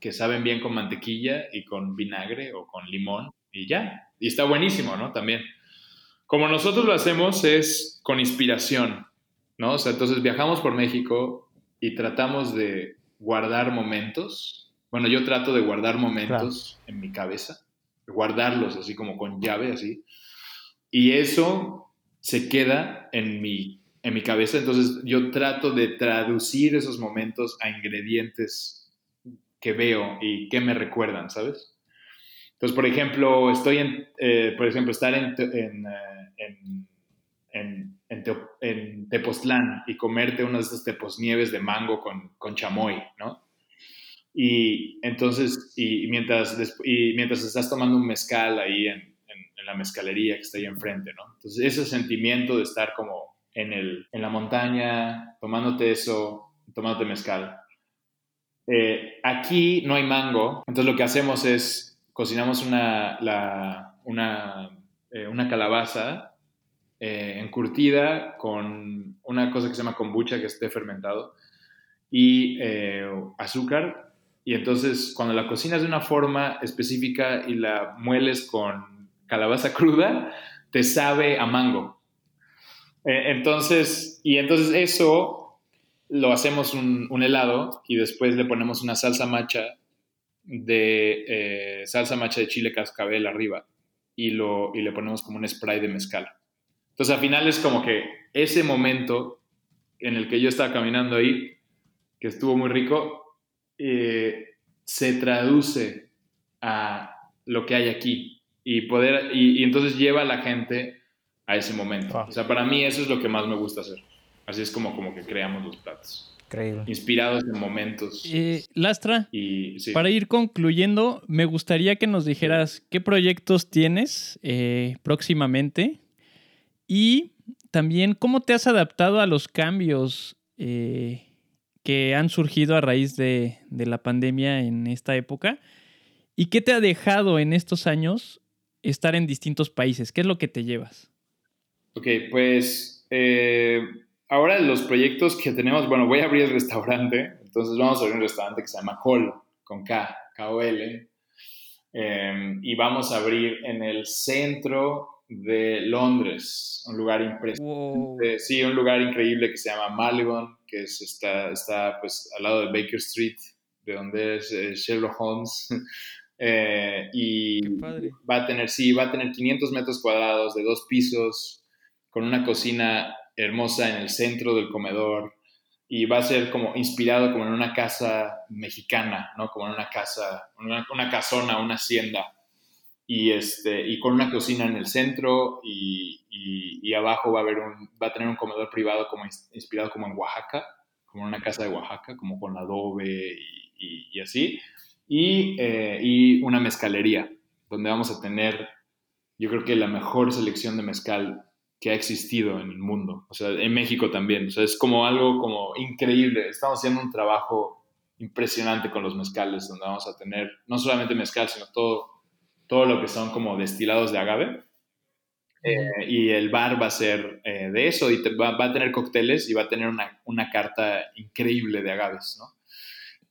que saben bien con mantequilla y con vinagre o con limón y ya, y está buenísimo, ¿no? También. Como nosotros lo hacemos es con inspiración, ¿no? O sea, entonces viajamos por México y tratamos de guardar momentos bueno, yo trato de guardar momentos en mi cabeza, guardarlos así como con llave, así. Y eso se queda en mi, en mi cabeza. Entonces yo trato de traducir esos momentos a ingredientes que veo y que me recuerdan, ¿sabes? Entonces, por ejemplo, estoy en, eh, por ejemplo, estar en, en, eh, en, en, Tepoztlán y comerte unas de estas teposnieves de mango con, con chamoy, ¿no? Y entonces, y mientras, y mientras estás tomando un mezcal ahí en, en, la mezcalería que está ahí enfrente, ¿no? Entonces, ese sentimiento de estar como en, el, en la montaña, tomándote eso, tomándote mezcal. Eh, aquí no hay mango, entonces lo que hacemos es cocinamos una, una, eh, una calabaza eh, encurtida con una cosa que se llama kombucha que esté fermentado y azúcar y entonces cuando la cocinas de una forma específica y la mueles con calabaza cruda, te sabe a mango. Eh, entonces, y entonces eso lo hacemos un, helado y después le ponemos una salsa macha de eh, salsa macha de chile cascabel arriba y, lo, y le ponemos como un spray de mezcal. Entonces al final es como que ese momento en el que yo estaba caminando ahí, que estuvo muy rico, eh, se traduce a lo que hay aquí y poder y, entonces lleva a la gente a ese momento. O sea, para mí eso es lo que más me gusta hacer. Así es como, como que creamos los platos. Increíble. Inspirados en momentos. Eh, Lastra, para ir concluyendo, me gustaría que nos dijeras qué proyectos tienes eh, próximamente y también cómo te has adaptado a los cambios eh, que han surgido a raíz de, de, la pandemia en esta época y qué te ha dejado en estos años estar en distintos países. ¿Qué es lo que te llevas? Ok, pues ahora los proyectos que tenemos, bueno, voy a abrir el restaurante, entonces vamos a abrir un restaurante que se llama Col, con K, K-O-L, em, y vamos a abrir en el centro de Londres, un lugar impresionante, sí, un lugar increíble que se llama Marylebone, que está, está pues al lado de Baker Street, de donde es eh, Sherlock Holmes. Eh, y va a tener, sí, va a tener 500 metros cuadrados de dos pisos, con una cocina hermosa en el centro del comedor y va a ser como inspirado como en una casa mexicana, ¿no? Como en una casa, una, una casona, una hacienda. Y, este, y con una cocina en el centro y, y, abajo va a, haber un, va a tener un comedor privado como inspirado como en Oaxaca, como en una casa de Oaxaca, como con adobe y, así. Eh, y, una mezcalería, donde vamos a tener, yo creo que la mejor selección de mezcal que ha existido en el mundo, o sea, en México también, o sea, es como algo como increíble, estamos haciendo un trabajo impresionante con los mezcales, donde vamos a tener no solamente mezcal, sino todo, todo lo que son como destilados de agave, eh, y el bar va a ser eh, de eso, y va, a tener cócteles y va a tener una, una carta increíble de agaves, ¿no?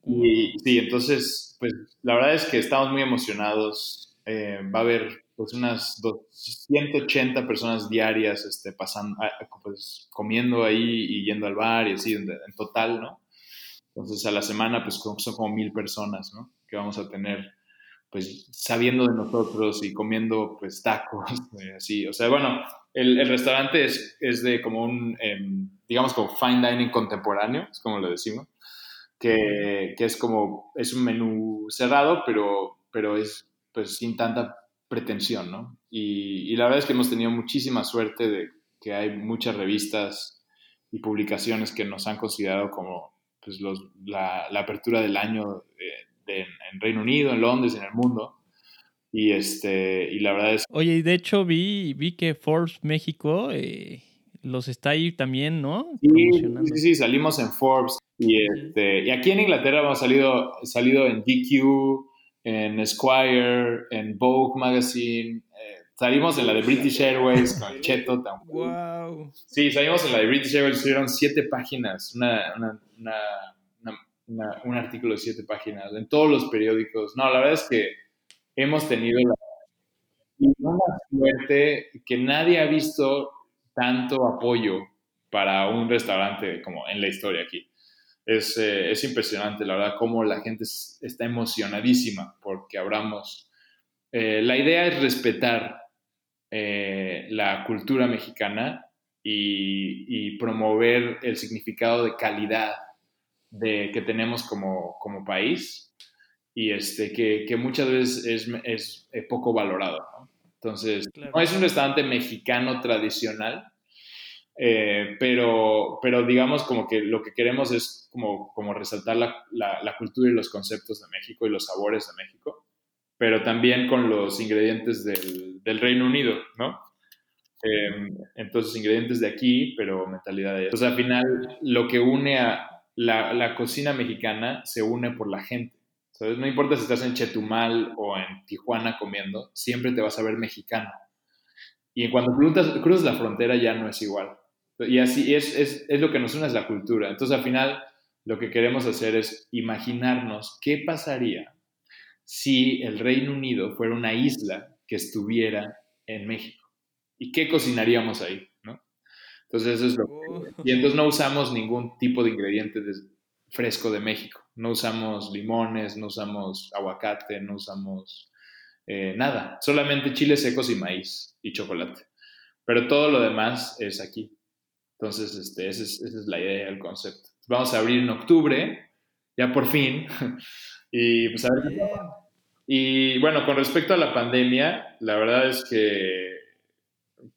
Y sí, entonces, pues la verdad es que estamos muy emocionados, eh, va a haber pues unas 180 personas diarias este, pasando, ah, pues, comiendo ahí y yendo al bar y así en, total, ¿no? Entonces a la semana pues son como mil personas, ¿no? Que vamos a tener pues sabiendo de nosotros y comiendo pues tacos, así. O sea, bueno, el, el restaurante es, es, de como un, em, digamos como fine dining contemporáneo, es como lo decimos, que, que, es como, es un menú cerrado, pero, pero es pues sin tanta pretensión, ¿no? Y, la verdad es que hemos tenido muchísima suerte de que hay muchas revistas y publicaciones que nos han considerado como pues, la, apertura del año en Reino Unido, en Londres, en el mundo. Y, este, y la verdad es... Oye, y de hecho vi, vi que Forbes México eh, los está ahí también, ¿no? Sí, sí, sí, salimos en Forbes. Y, este, y aquí en Inglaterra hemos salido, salido en DQ, en Esquire, en Vogue Magazine. Eh, salimos en la de British Airways con Cheto. Wow. Sí, salimos en la de British Airways, hicieron siete páginas, una, una, un artículo de siete páginas en todos los periódicos. No, la verdad es que hemos tenido la, una suerte que nadie ha visto tanto apoyo para un restaurante como en la historia aquí. Eh, es, impresionante, la verdad, cómo la gente está emocionadísima porque abramos. Eh, la idea es respetar eh, la cultura mexicana y, promover el significado de calidad de, que tenemos como, como país y este, que, muchas veces es, poco valorado. Entonces, no es un restaurante mexicano tradicional, eh, pero, pero digamos como que lo que queremos es como, como resaltar la, la, cultura y los conceptos de México y los sabores de México, pero también con los ingredientes del, del Reino Unido, ¿no? Eh, entonces, ingredientes de aquí, pero mentalidad de allá. Entonces, al final, lo que une a la, la cocina mexicana se une por la gente. ¿sabes? No importa si estás en Chetumal o en Tijuana comiendo, siempre te vas a ver mexicano. Y cuando cruzas, cruzas la frontera ya no es igual. Y así es, es, es, lo que nos une es la cultura. Entonces al final lo que queremos hacer es imaginarnos qué pasaría si el Reino Unido fuera una isla que estuviera en México. ¿Y qué cocinaríamos ahí? ¿no? Entonces, eso es lo Y entonces no usamos ningún tipo de ingrediente fresco de México. No usamos limones, no usamos aguacate, no usamos eh, nada. Solamente chiles secos y maíz y chocolate. Pero todo lo demás es aquí. Entonces, este, esa, es, esa es la idea, el concepto. Vamos a abrir en octubre, ya por fin. y pues a ver. Y bueno, con respecto a la pandemia, la verdad es que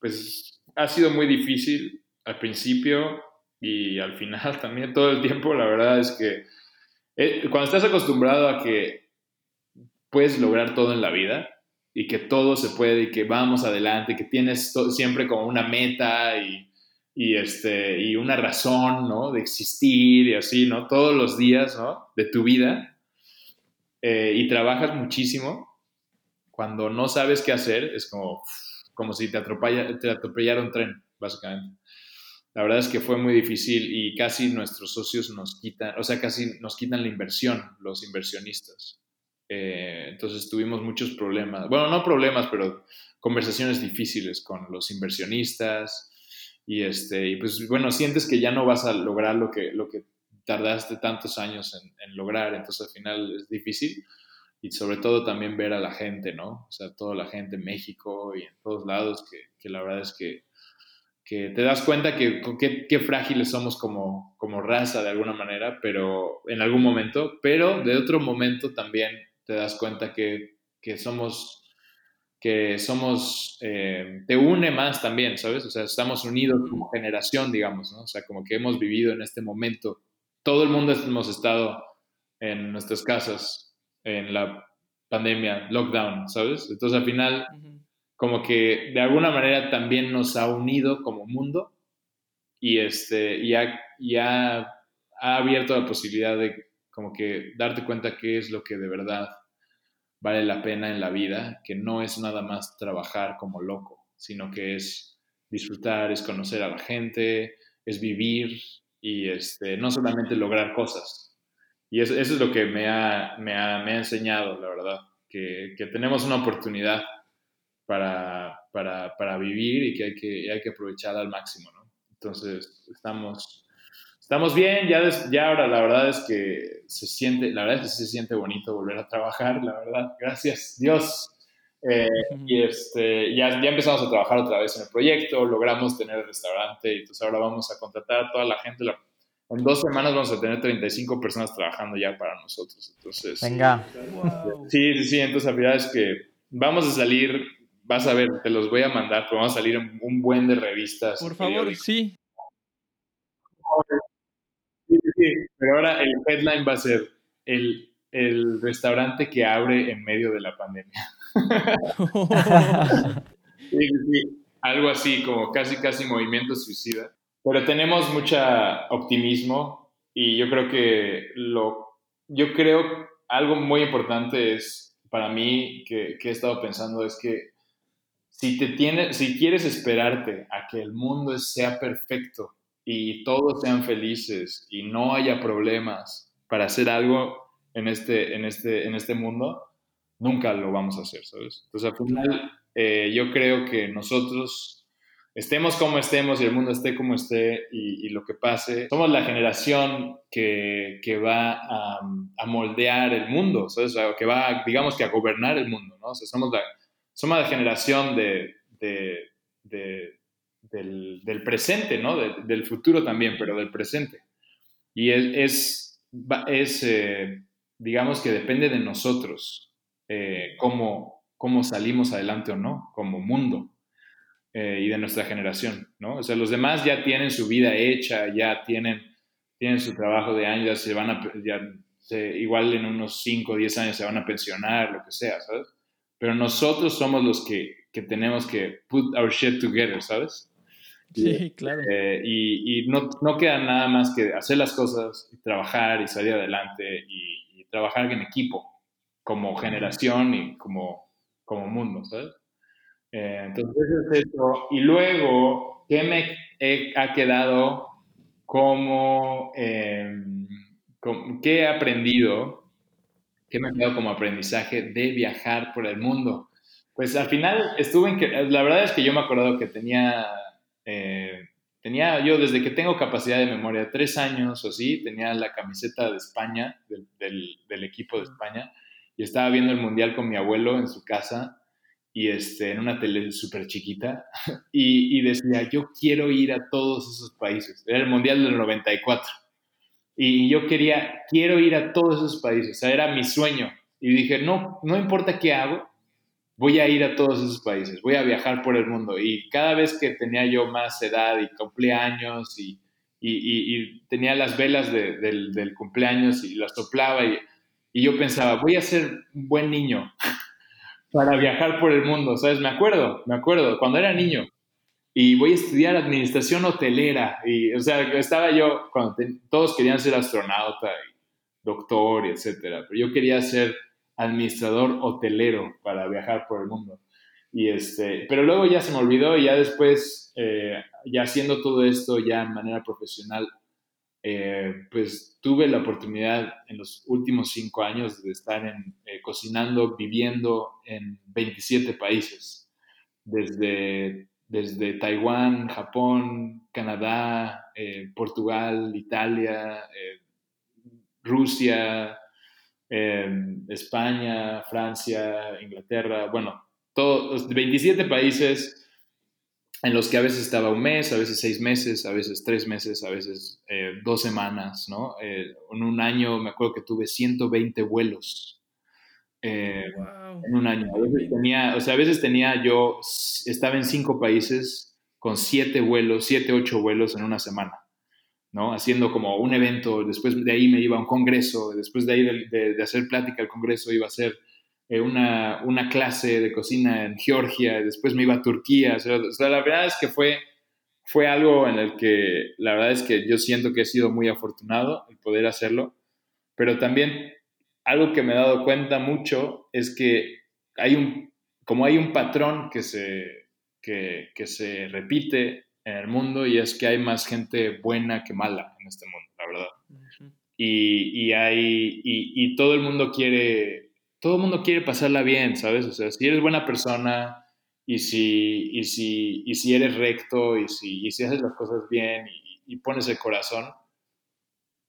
pues ha sido muy difícil al principio y al final también todo el tiempo. La verdad es que eh, cuando estás acostumbrado a que puedes lograr todo en la vida y que todo se puede y que vamos adelante, que tienes siempre como una meta y, y, este, y una razón, ¿no? De existir y así, ¿no? Todos los días, ¿no? De tu vida eh, y trabajas muchísimo, cuando no sabes qué hacer, es como, como si te, atropella, atropellara un tren, básicamente. La verdad es que fue muy difícil y casi nuestros socios nos quitan, o sea, casi nos quitan la inversión, los inversionistas. Eh, entonces tuvimos muchos problemas, bueno, no problemas, pero conversaciones difíciles con los inversionistas y este, y pues bueno, sientes que ya no vas a lograr lo que, lo que tardaste tantos años en, lograr, entonces al final es difícil y sobre todo también ver a la gente, ¿no? O sea, toda la gente en México y en todos lados, que, la verdad es que, que, te das cuenta que qué frágiles somos como, como raza de alguna manera, pero en algún momento, pero de otro momento también te das cuenta que, que somos que somos, eh, te une más también, ¿sabes? O sea, estamos unidos como generación, digamos, ¿no? O sea, como que hemos vivido en este momento todo el mundo hemos estado en nuestras casas en la pandemia, lockdown, ¿sabes? Entonces al final, como que de alguna manera también nos ha unido como mundo y, este, y, ha, ha, abierto la posibilidad de como que darte cuenta qué es lo que de verdad vale la pena en la vida, que no es nada más trabajar como loco, sino que es disfrutar, es conocer a la gente, es vivir, y este, no solamente lograr cosas. Y eso, es lo que me ha, me, ha, me ha, enseñado, la verdad, que, que tenemos una oportunidad para, para, para, vivir y que hay que, hay que aprovechar al máximo, ¿no? Entonces, estamos, estamos bien, ya, ya ahora la verdad es que se siente, la verdad es que se siente bonito volver a trabajar, la verdad, gracias Dios. Eh, y este, ya, ya empezamos a trabajar otra vez en el proyecto, logramos tener el restaurante y entonces ahora vamos a contratar a toda la gente. En dos semanas vamos a tener 35 personas trabajando ya para nosotros. Entonces, venga. Sí, sí, sí. Entonces, la verdad es que vamos a salir, vas a ver, te los voy a mandar, pero vamos a salir en un buen de revistas. Por favor. Sí, sí, pero ahora el headline va a ser el, el restaurante que abre en medio de la pandemia. sí, sí, algo así, como casi, casi movimiento suicida. Pero tenemos mucha optimismo y yo creo que lo, yo creo algo muy importante es para mí que, que he estado pensando es que si te tienes, si quieres esperarte a que el mundo sea perfecto y todos sean felices y no haya problemas para hacer algo en este, en este, en este mundo, nunca lo vamos a hacer, ¿sabes? Entonces, al final, eh, yo creo que nosotros, estemos como estemos y el mundo esté como esté y, lo que pase, somos la generación que, que va a, a, moldear el mundo, ¿sabes? O que va, digamos que a gobernar el mundo, ¿no? O sea, somos la, somos la generación de, de, del, presente, ¿no? del futuro también, pero del presente. Y es, es, eh, digamos que depende de nosotros eh, cómo, cómo, salimos adelante o no como mundo eh, y de nuestra generación, ¿no? O sea, los demás ya tienen su vida hecha, ya tienen, tienen su trabajo de años, ya se van a, igual en unos 5 o 10 años se van a pensionar, lo que sea, ¿sabes? Pero nosotros somos los que, que tenemos que put our shit together, ¿sabes? Sí, claro. Eh, y, y no, no, queda nada más que hacer las cosas, y trabajar y salir adelante y, y trabajar en equipo como generación y como, como mundo, ¿sabes? Eh, entonces es eso. Y luego, ¿qué me ha quedado como, em, qué he aprendido, qué me ha quedado como aprendizaje de viajar por el mundo? Pues al final estuve en que, la verdad es que yo me he acordado que tenía, eh, tenía yo desde que tengo capacidad de memoria, tres años o así, tenía la camiseta de España, del, equipo de España, y estaba viendo el mundial con mi abuelo en su casa y este, en una tele súper chiquita y, y, decía, yo quiero ir a todos esos países. Era el Mundial del 94. Y yo quería, quiero ir a todos esos países. O sea, era mi sueño. Y dije, no, no importa qué hago, voy a ir a todos esos países, voy a viajar por el mundo. Y cada vez que tenía yo más edad y cumpleaños y, y, tenía las velas del, del, cumpleaños y las soplaba y, y yo pensaba, voy a ser un buen niño para viajar por el mundo, ¿sabes? Me acuerdo, me acuerdo, cuando era niño. Y voy a estudiar administración hotelera. Y, o sea, estaba yo, cuando todos querían ser astronauta y doctor, y etcétera. Pero yo quería ser administrador hotelero para viajar por el mundo. Y este, pero luego ya se me olvidó y ya después, eh, ya haciendo todo esto ya de manera profesional, eh, pues tuve la oportunidad en los últimos cinco años de estar en, eh, cocinando, viviendo en 27 países, desde, desde Taiwán, Japón, Canadá, Portugal, Italia, Rusia, España, Francia, Inglaterra, bueno, todos, 27 países en los que a veces estaba un mes, a veces seis meses, a veces tres meses, a veces eh, dos semanas, ¿no? Eh, en un año me acuerdo que tuve 120 vuelos. Eh, en un año. A veces tenía, o sea, a veces tenía yo, estaba en cinco países con siete vuelos, siete, ocho vuelos en una semana. ¿No? Haciendo como un evento, después de ahí me iba a un congreso, después de ahí de, hacer plática al congreso iba a hacer eh, una, una, clase de cocina en Georgia, después me iba a Turquía, o sea, la verdad es que fue, fue algo en el que la verdad es que yo siento que he sido muy afortunado el poder hacerlo, pero también algo que me he dado cuenta mucho es que hay un, como hay un patrón que se, que, que se repite en el mundo y es que hay más gente buena que mala en este mundo, la verdad. y, y, hay, y, todo el mundo quiere, todo el mundo quiere pasarla bien, ¿sabes? O sea, si eres buena persona y si, y si, y si eres recto y si, y si haces las cosas bien y, pones el corazón,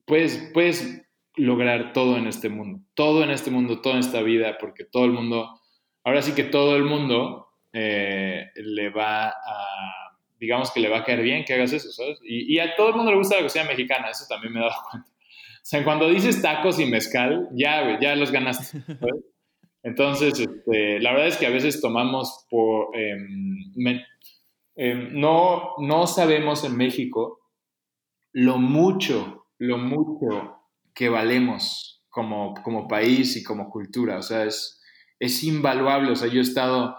puedes, puedes lograr todo en este mundo, todo en este mundo, toda esta vida, porque todo el mundo, ahora sí que todo el mundo eh, le va a digamos que le va a caer bien que hagas eso, ¿sabes? Y, a todo el mundo le gusta la cocina mexicana, eso también me he dado cuenta. O sea, cuando dices tacos y mezcal, ya, ya los ganaste. Entonces, este, la verdad es que a veces tomamos por... Em, em, no, no sabemos en México lo mucho, lo mucho que valemos como, como país y como cultura. O sea, es, es invaluable. O sea, yo he estado,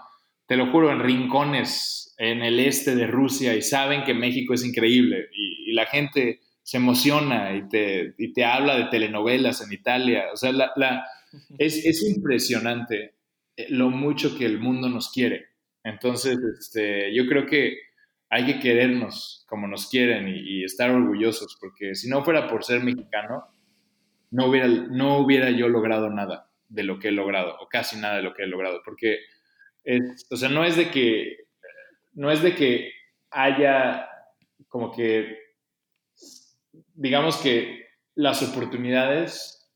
te lo juro, en rincones en el este de Rusia y saben que México es increíble y, la gente se emociona y te, y te, habla de telenovelas en Italia. O sea, la, es, es, impresionante eh, lo mucho que el mundo nos quiere. Entonces, este, yo creo que hay que querernos como nos quieren y, estar orgullosos, porque si no fuera por ser mexicano, no hubiera, no hubiera yo logrado nada de lo que he logrado, o casi nada de lo que he logrado, porque, o sea, no es de que no es de que haya como que, digamos que las oportunidades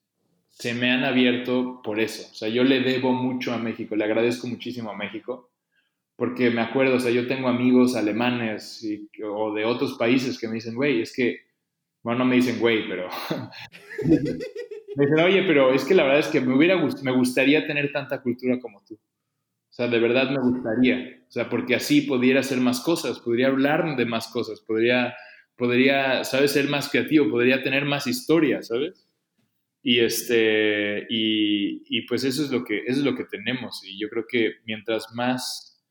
se me han abierto por eso. O sea, yo le debo mucho a México, le agradezco muchísimo a México, porque me acuerdo, o sea, yo tengo amigos alemanes o de otros países que me dicen, güey, es que, bueno, no me dicen güey, pero... me dicen, oye, pero es que la verdad es que me, hubiera, me gustaría tener tanta cultura como tú. O sea, de verdad me gustaría. O sea, porque así pudiera hacer más cosas, podría hablar de más cosas, podría, podría, ¿sabes? Ser más creativo, podría tener más historias, ¿sabes? Y, este, y, y, pues eso es, lo que, eso es lo que tenemos. Y yo creo que mientras más,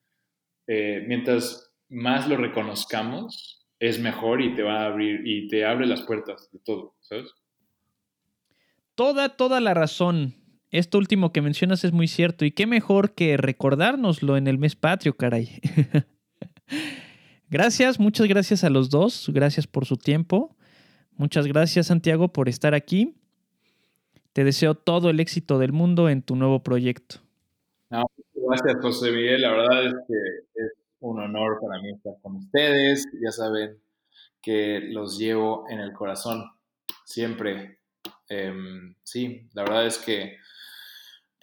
eh, mientras más lo reconozcamos, es mejor y te va a abrir y te abre las puertas de todo, ¿sabes? Toda, toda la razón. Esto último que mencionas es muy cierto y qué mejor que recordárnoslo en el mes patrio, caray. gracias, muchas gracias a los dos, gracias por su tiempo. Muchas gracias Santiago por estar aquí. Te deseo todo el éxito del mundo en tu nuevo proyecto. gracias José Miguel, la verdad es que es un honor para mí estar con ustedes, ya saben, que los llevo en el corazón, siempre. Em, sí, la verdad es que,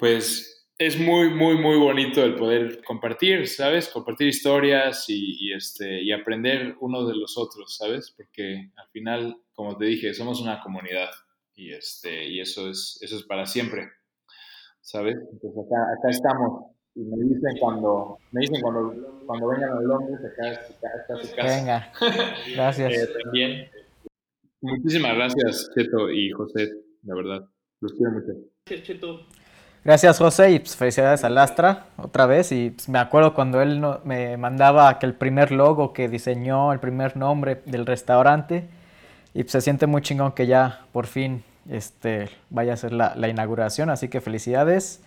pues, es muy, muy, muy bonito el poder compartir, ¿sabes? Compartir historias y, este, y aprender uno de los otros, ¿sabes? Porque al final, como te dije, somos una comunidad y, este, y eso, es, eso es para siempre, ¿sabes? Entonces acá, acá estamos y me dicen cuando, me dicen cuando, cuando vengan a Londres, acá, está su casa. Venga, gracias. Eh, también. Muchísimas gracias, Cheto y José, la verdad. Los quiero mucho. Cheto. Gracias, José, y pues, felicidades a Lastra otra vez. Y pues, me acuerdo cuando él no, me mandaba que el primer logo que diseñó, el primer nombre del restaurante, y pues, se siente muy chingón que ya por fin este, vaya a ser la, la inauguración. Así que felicidades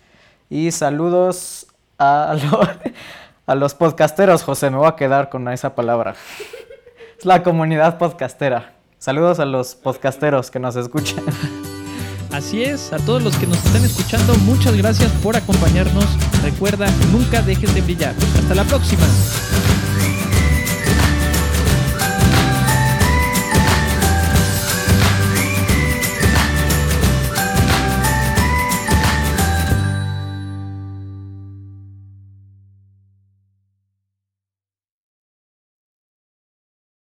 y saludos a, a los podcasteros, José, me voy a quedar con esa palabra. Es la comunidad podcastera. Saludos a los podcasteros que nos escuchan. Así es, a todos los que nos están escuchando, muchas gracias por acompañarnos. Recuerda, nunca dejes de brillar. Hasta la próxima.